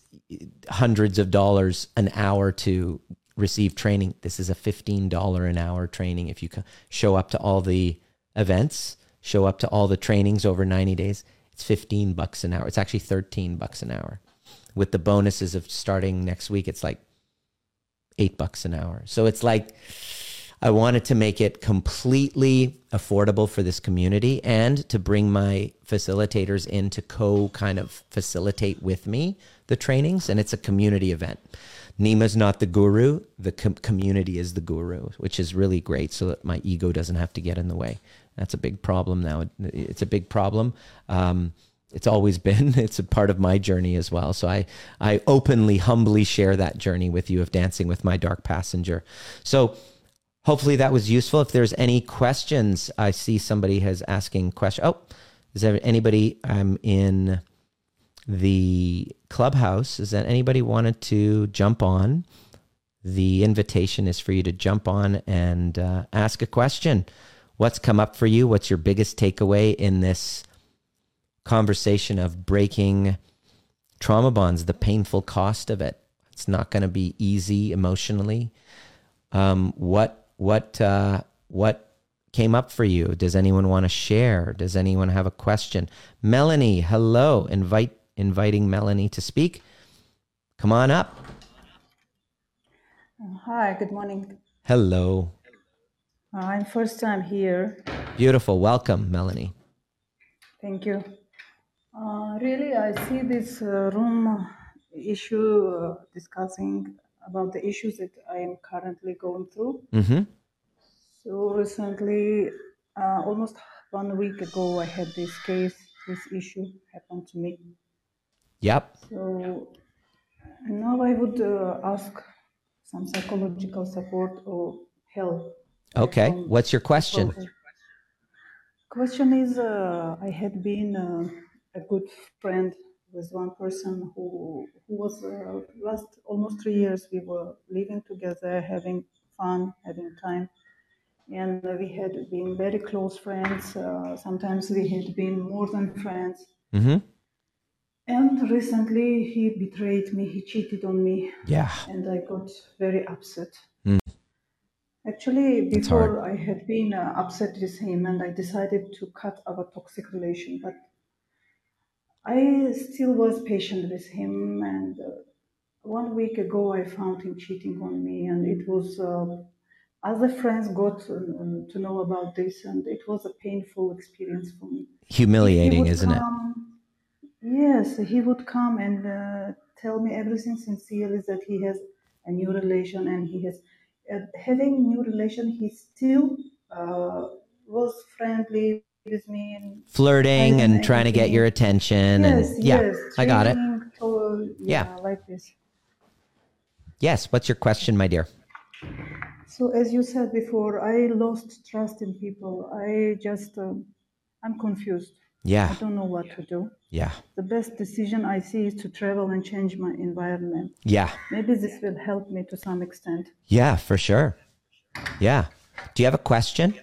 hundreds of dollars an hour to receive training. This is a $15 an hour training. If you show up to all the events, show up to all the trainings over 90 days, it's 15 bucks an hour. It's actually 13 bucks an hour. With the bonuses of starting next week, it's like eight bucks an hour. So it's like, I wanted to make it completely affordable for this community and to bring my facilitators in to co kind of facilitate with me the trainings. And it's a community event. Nima's not the guru, the com- community is the guru, which is really great so that my ego doesn't have to get in the way. That's a big problem now. It's a big problem. Um, it's always been it's a part of my journey as well so i i openly humbly share that journey with you of dancing with my dark passenger so hopefully that was useful. If there's any questions, I see somebody has asking question. Oh, is there anybody I'm um, in the clubhouse? Is that anybody wanted to jump on? The invitation is for you to jump on and uh, ask a question. What's come up for you? What's your biggest takeaway in this conversation of breaking trauma bonds, the painful cost of it? It's not going to be easy emotionally. Um, what what uh, what came up for you? Does anyone want to share? Does anyone have a question? Melanie, hello. Invite inviting Melanie to speak. Come on up. Hi, good morning. Hello. Uh, I'm first time here. Beautiful. Welcome, Melanie. Thank you. Uh, really, I see this uh, room issue uh, discussing about the issues that I am currently going through. Mm-hmm. So recently, uh, almost one week ago, I had this case, this issue happened to me. Yep. So now I would uh, ask some psychological support or help. Okay. from What's your question? Question is, uh, I had been uh, a good friend with one person who who was uh, last almost three years. We were living together, having fun, having time, and we had been very close friends. Uh, sometimes we had been more than friends. Mm-hmm. And recently, he betrayed me. He cheated on me, Yeah. and I got very upset. Mm. Actually, before I had been uh, upset with him, and I decided to cut our toxic relation, but I still was patient with him. And uh, one week ago, I found him cheating on me, and it was uh, other friends got uh, to know about this, and it was a painful experience for me. Humiliating, isn't it? Yes, he would come and uh, tell me everything sincerely that he has a new relation and he has uh, having new relation. He still uh, was friendly with me and Flirting and trying to get your attention. Yes, and yeah, yes, I got it. to- Yeah. yeah, like this. Yes. What's your question, my dear? So as you said before, I lost trust in people. I just um, I'm confused. Yeah. I don't know what to do. Yeah. The best decision I see is to travel and change my environment. Yeah. Maybe this will help me to some extent. Yeah, for sure. Yeah. Do you have a question?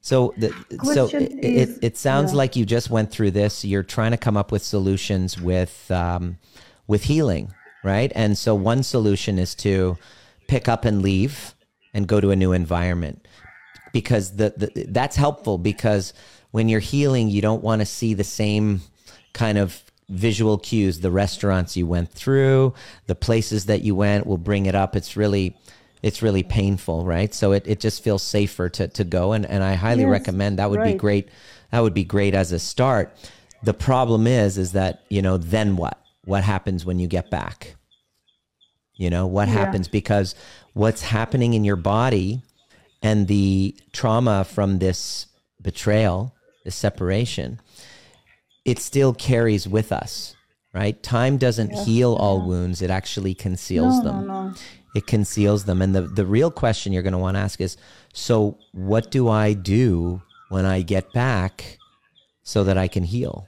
So the so it, it, is- it sounds yeah. like you just went through this. You're trying to come up with solutions with um, with healing, right? And so one solution is to pick up and leave and go to a new environment because the, the that's helpful because when you're healing, you don't want to see the same kind of visual cues the restaurants you went through the places that you went will bring it up it's really it's really painful right? So it, it just feels safer to, to go and, and i highly Yes, recommend that would be great that would be great as a start. The problem is is that you know then what? What happens when you get back? You know what Yeah. happens? Because what's happening in your body and the trauma from this betrayal this separation it still carries with us right? Time doesn't heal all wounds. It actually conceals no, them. no, no. it conceals them. And the, the real question you're going to want to ask is so what do i do when i get back so that i can heal?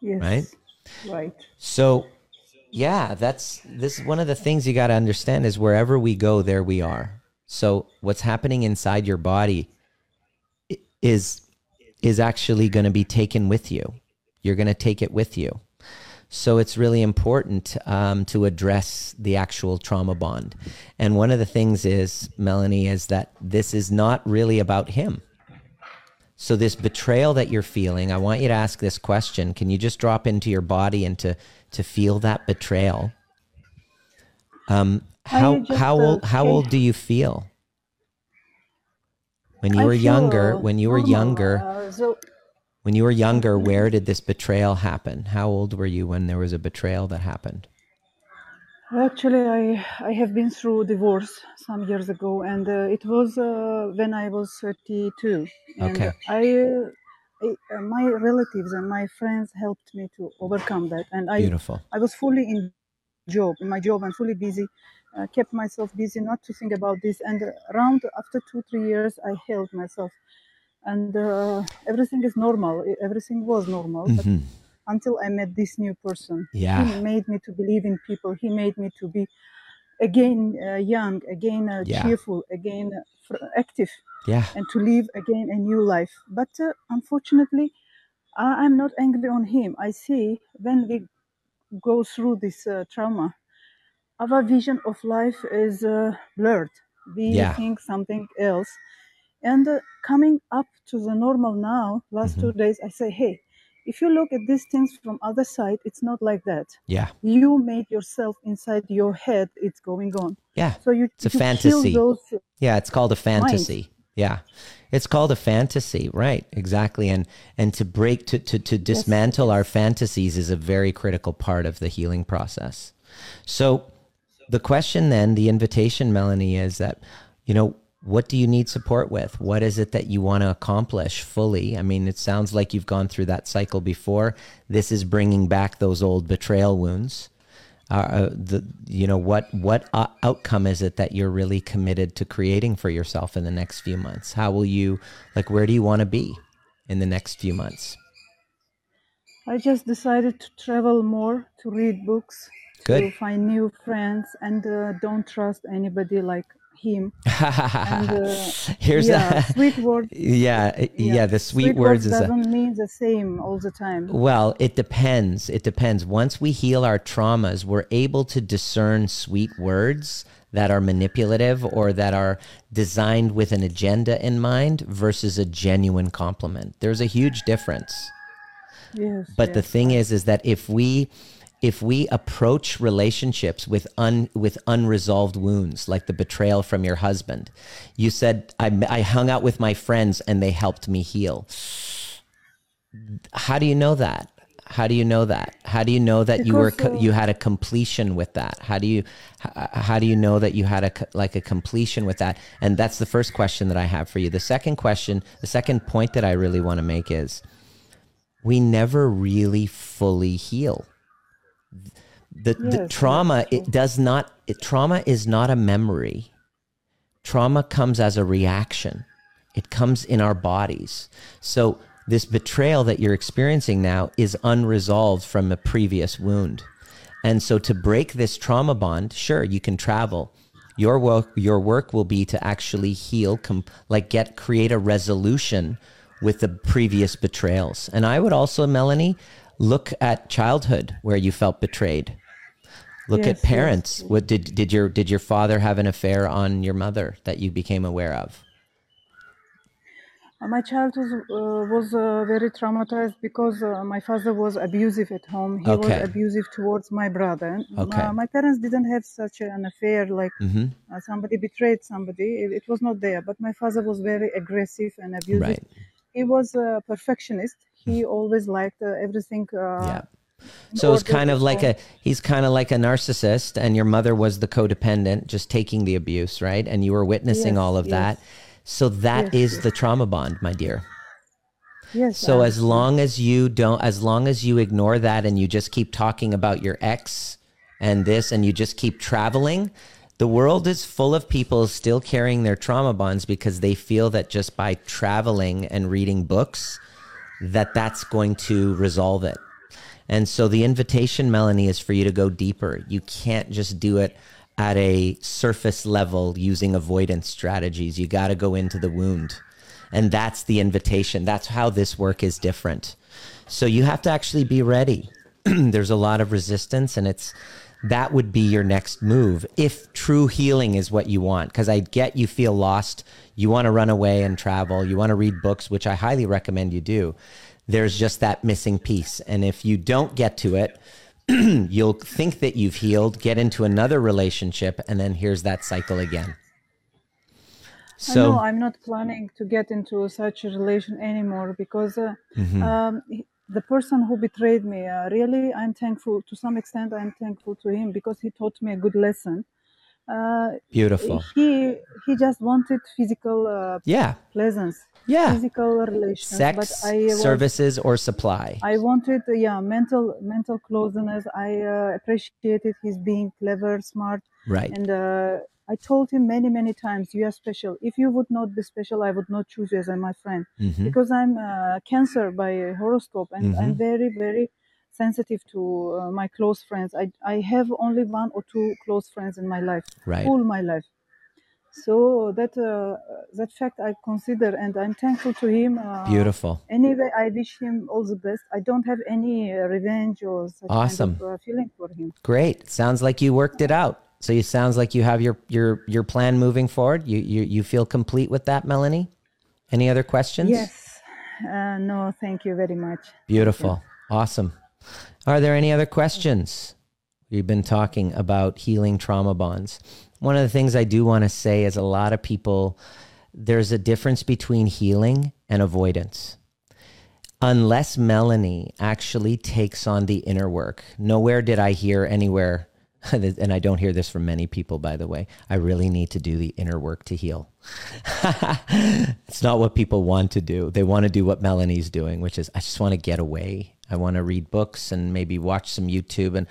Yes. Right? Right. so yeah that's this is one of the things you got to understand is wherever we go there we are. So what's happening inside your body is is actually going to be taken with you. You're going to take it with you so it's really important um, to address the actual trauma bond and one of the things is melanie is that this is not really about him so this betrayal that you're feeling, I want you to ask this question. Can you just drop into your body and to to feel that betrayal? Um, how how uh, old how old do you feel? When you I were younger, when you were younger, so when you were younger, where did this betrayal happen? How old were you when there was a betrayal that happened? actually, I I have been through divorce some years ago, and uh, it was uh, when I was 32. And Okay. I, uh, I uh, my relatives and my friends helped me to overcome that, and I Beautiful. I was fully in job in my job and fully busy. Uh, kept myself busy not to think about this, and around after two three years, I healed myself, and uh, everything is normal. Everything was normal, Mhm. until I met this new person. Yeah. He made me to believe in people. He made me to be again uh, young, again uh, Yeah. cheerful, again uh, fr- active, Yeah. and to live again a new life. But uh, unfortunately, I- I'm not angry on him. I see when we go through this uh, trauma, our vision of life is uh, blurred. We Yeah. think something else. And uh, coming up to the normal now, last Mm-hmm. two days, I say, hey, if you look at these things from other side, it's not like that. Yeah. You made yourself inside your head. It's going on. Yeah. So you It's a you fantasy. Those, Yeah, it's called a fantasy. Yeah. It's called a fantasy, right? Exactly. And and to break to to, to dismantle our fantasies is a very critical part of the healing process. So the question then, the invitation, Melanie, is that, you know, what do you need support with? What is it that you want to accomplish fully? I mean, it sounds like you've gone through that cycle before. This is bringing back those old betrayal wounds. Uh, uh, the you know what what uh, outcome is it that you're really committed to creating for yourself in the next few months? How will you like? Where do you want to be in the next few months? I just decided to travel more, to read books, to find new friends, and uh, don't trust anybody like him. And, uh, Here's yeah, that. sweet word. Yeah, yeah, The sweet, words is doesn't mean the same all the time. Well, it depends. It depends. Once we heal our traumas, we're able to discern sweet words that are manipulative or that are designed with an agenda in mind versus a genuine compliment. There's a huge difference. Yes. But the yes. thing is is that if we if we approach relationships with un with unresolved wounds like the betrayal from your husband you said I, I hung out with my friends and they helped me heal. How do you know that? How do you know that? How do you know that you were uh, you had a completion with that? How do you how do you know that you had a like a completion with that? And that's the first question that i have for you. The second question the second point that i really want to make is we never really fully heal the, the trauma it does not it, trauma is not a memory. Trauma comes as a reaction. It comes in our bodies. So this betrayal that you're experiencing now is unresolved from a previous wound. And so to break this trauma bond sure you can travel. Your work your work will be to actually heal com- like get create a resolution with the previous betrayals. And i would also melanie look at childhood where you felt betrayed look Yes, at yes, parents what did did your did your father have an affair on your mother that you became aware of Uh, my childhood uh, was uh, very traumatized because uh, my father was abusive at home. He Okay. was abusive towards my brother. Okay. Uh, my parents didn't have such an affair like hmm uh, somebody betrayed somebody. It, it was not there. But my father was very aggressive and abusive. right He was a perfectionist. He always liked uh, everything. Uh, yeah so it's kind of like a he's kind of like a narcissist and your mother was the codependent just taking the abuse right and you were witnessing Yes, all of yes. that so that Yes, is the trauma bond my dear Yes. So I as long as you don't, as long as you ignore that and you just keep talking about your ex and this and you just keep traveling, the world is full of people still carrying their trauma bonds because they feel that just by traveling and reading books, that that's going to resolve it. And so the invitation, Melanie, is for you to go deeper. You can't just do it at a surface level using avoidance strategies. You got to go into the wound. And that's the invitation. That's how this work is different. So you have to actually be ready. There's a lot of resistance, and it's that would be your next move if true healing is what you want. Because I get you feel lost. You want to run away and travel. You want to read books, which I highly recommend you do. There's just that missing piece. And if you don't get to it, you'll think that you've healed, get into another relationship, and then here's that cycle again. Know I'm not planning to get into such a relation anymore because uh, Mhm. um, the person who betrayed me, uh, really, I'm thankful. To some extent, I'm thankful to him because he taught me a good lesson. Uh, beautiful. he he just wanted physical uh, Yeah. pleasance, Yeah. physical relations, Sex, but I was, services, or supply. I wanted, yeah, mental mental closeness. I uh, appreciated his being clever, smart, right. and uh, I told him many, many times, "You are special. If you would not be special, I would not choose you as my friend Mhm. because I'm uh, Cancer by horoscope, and I'm very, very sensitive to uh, my close friends. I I have only one or two close friends in my life, Right. all my life. So that uh, that fact I consider, and I'm thankful to him. Uh, Beautiful. Anyway, I wish him all the best. I don't have any uh, revenge or such Awesome. kind of uh, feeling for him. Great. Sounds like you worked it out. So it sounds like you have your your your plan moving forward. You you you feel complete with that, Melanie? Any other questions? Yes, Uh, no, thank you very much. Beautiful. Awesome. Are there any other questions? We've been talking about healing trauma bonds. One of the things I do want to say is a lot of people, there's a difference between healing and avoidance. Unless Melanie actually takes on the inner work, nowhere did I hear anywhere, and I don't hear this from many people, by the way. I really need to do the inner work to heal. it's not what people want to do. They want to do what Melanie's doing, which is I just want to get away. I want to read books and maybe watch some YouTube and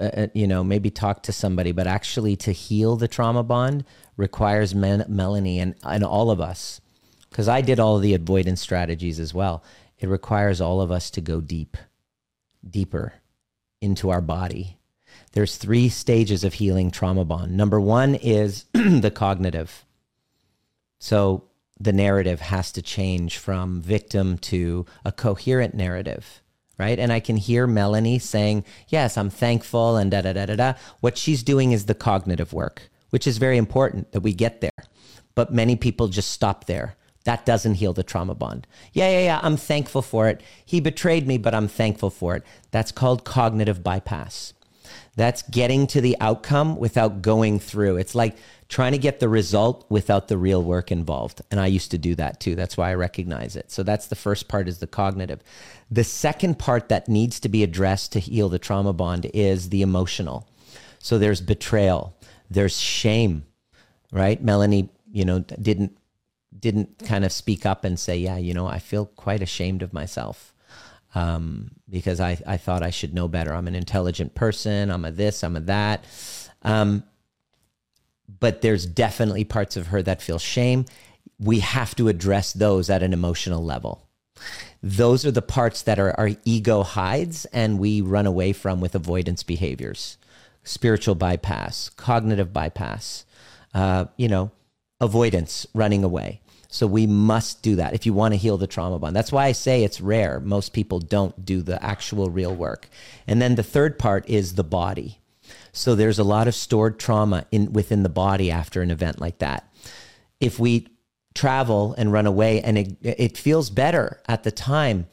uh, uh, you know, maybe talk to somebody, but actually to heal the trauma bond requires men, Melanie and, and all of us, because I did all the avoidance strategies as well. It requires all of us to go deep, deeper into our body. There's three stages of healing trauma bond. Number one is the cognitive. So the narrative has to change from victim to a coherent narrative right? And I can hear Melanie saying, Yes, I'm thankful and da da da da da. What she's doing is the cognitive work, which is very important that we get there. But many people just stop there. That doesn't heal the trauma bond. Yeah, yeah, yeah, I'm thankful for it. He betrayed me, but I'm thankful for it. That's called cognitive bypass. That's getting to the outcome without going through. It's like trying to get the result without the real work involved. And I used to do that too. That's why I recognize it. So that's the first part is the cognitive. The second part that needs to be addressed to heal the trauma bond is the emotional. So there's betrayal, there's shame, right? Melanie, you know, didn't didn't kind of speak up and say, yeah, you know, I feel quite ashamed of myself um, because I, I thought I should know better. I'm an intelligent person. I'm a this, I'm a that. Um, but there's definitely parts of her that feel shame. We have to address those at an emotional level. Those are the parts that our, our ego hides and we run away from with avoidance behaviors spiritual bypass, cognitive bypass, uh, you know, avoidance, running away. So we must do that if you want to heal the trauma bond. That's why I say it's rare. Most people don't do the actual real work. And then the third part is the body. So there's a lot of stored trauma in within the body after an event like that. If we travel and run away and it, it feels better at the time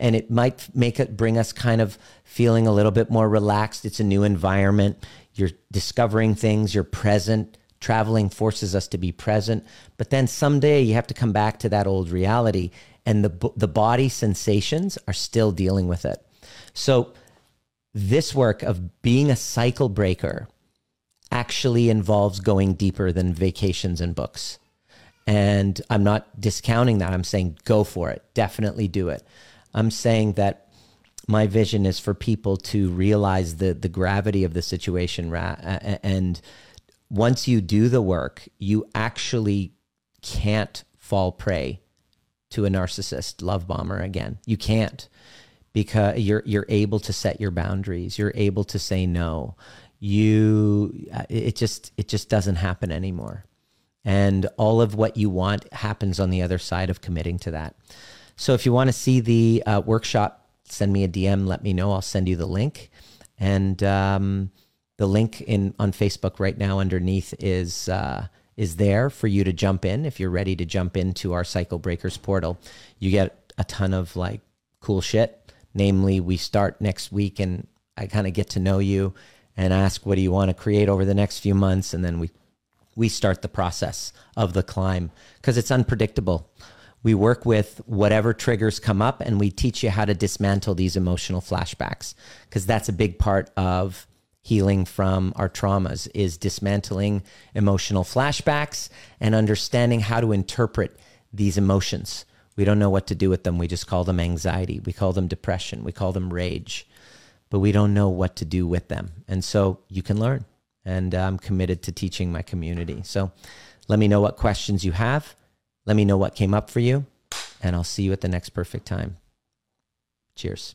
and it might make it bring us kind of feeling a little bit more relaxed. It's a new environment. You're discovering things, you're present. Traveling forces us to be present, but then someday you have to come back to that old reality and the the body sensations are still dealing with it. So this work of being a cycle breaker actually involves going deeper than vacations and books. And I'm not discounting that. I'm saying go for it. Definitely do it. I'm saying that my vision is for people to realize the the gravity of the situation and once you do the work, you actually can't fall prey to a narcissist love bomber again. You can't because you're you're able to set your boundaries. You're able to say no. You it just it just doesn't happen anymore. And all of what you want happens on the other side of committing to that. So if you want to see the uh, workshop send me a dm let me know. I'll send you the link. And um, the link in on facebook right now underneath is uh, is there for you to jump in if you're ready to jump into our cycle breakers portal you get a ton of like cool shit Namely, we start next week and I kind of get to know you and ask, what do you want to create over the next few months? And then we, we start the process of the climb because it's unpredictable. We work with whatever triggers come up and we teach you how to dismantle these emotional flashbacks because that's a big part of healing from our traumas is dismantling emotional flashbacks and understanding how to interpret these emotions we don't know what to do with them. We just call them anxiety. We call them depression. We call them rage, but we don't know what to do with them. And so you can learn. And I'm committed to teaching my community. So let me know what questions you have. Let me know what came up for you. And I'll see you at the next perfect time. Cheers.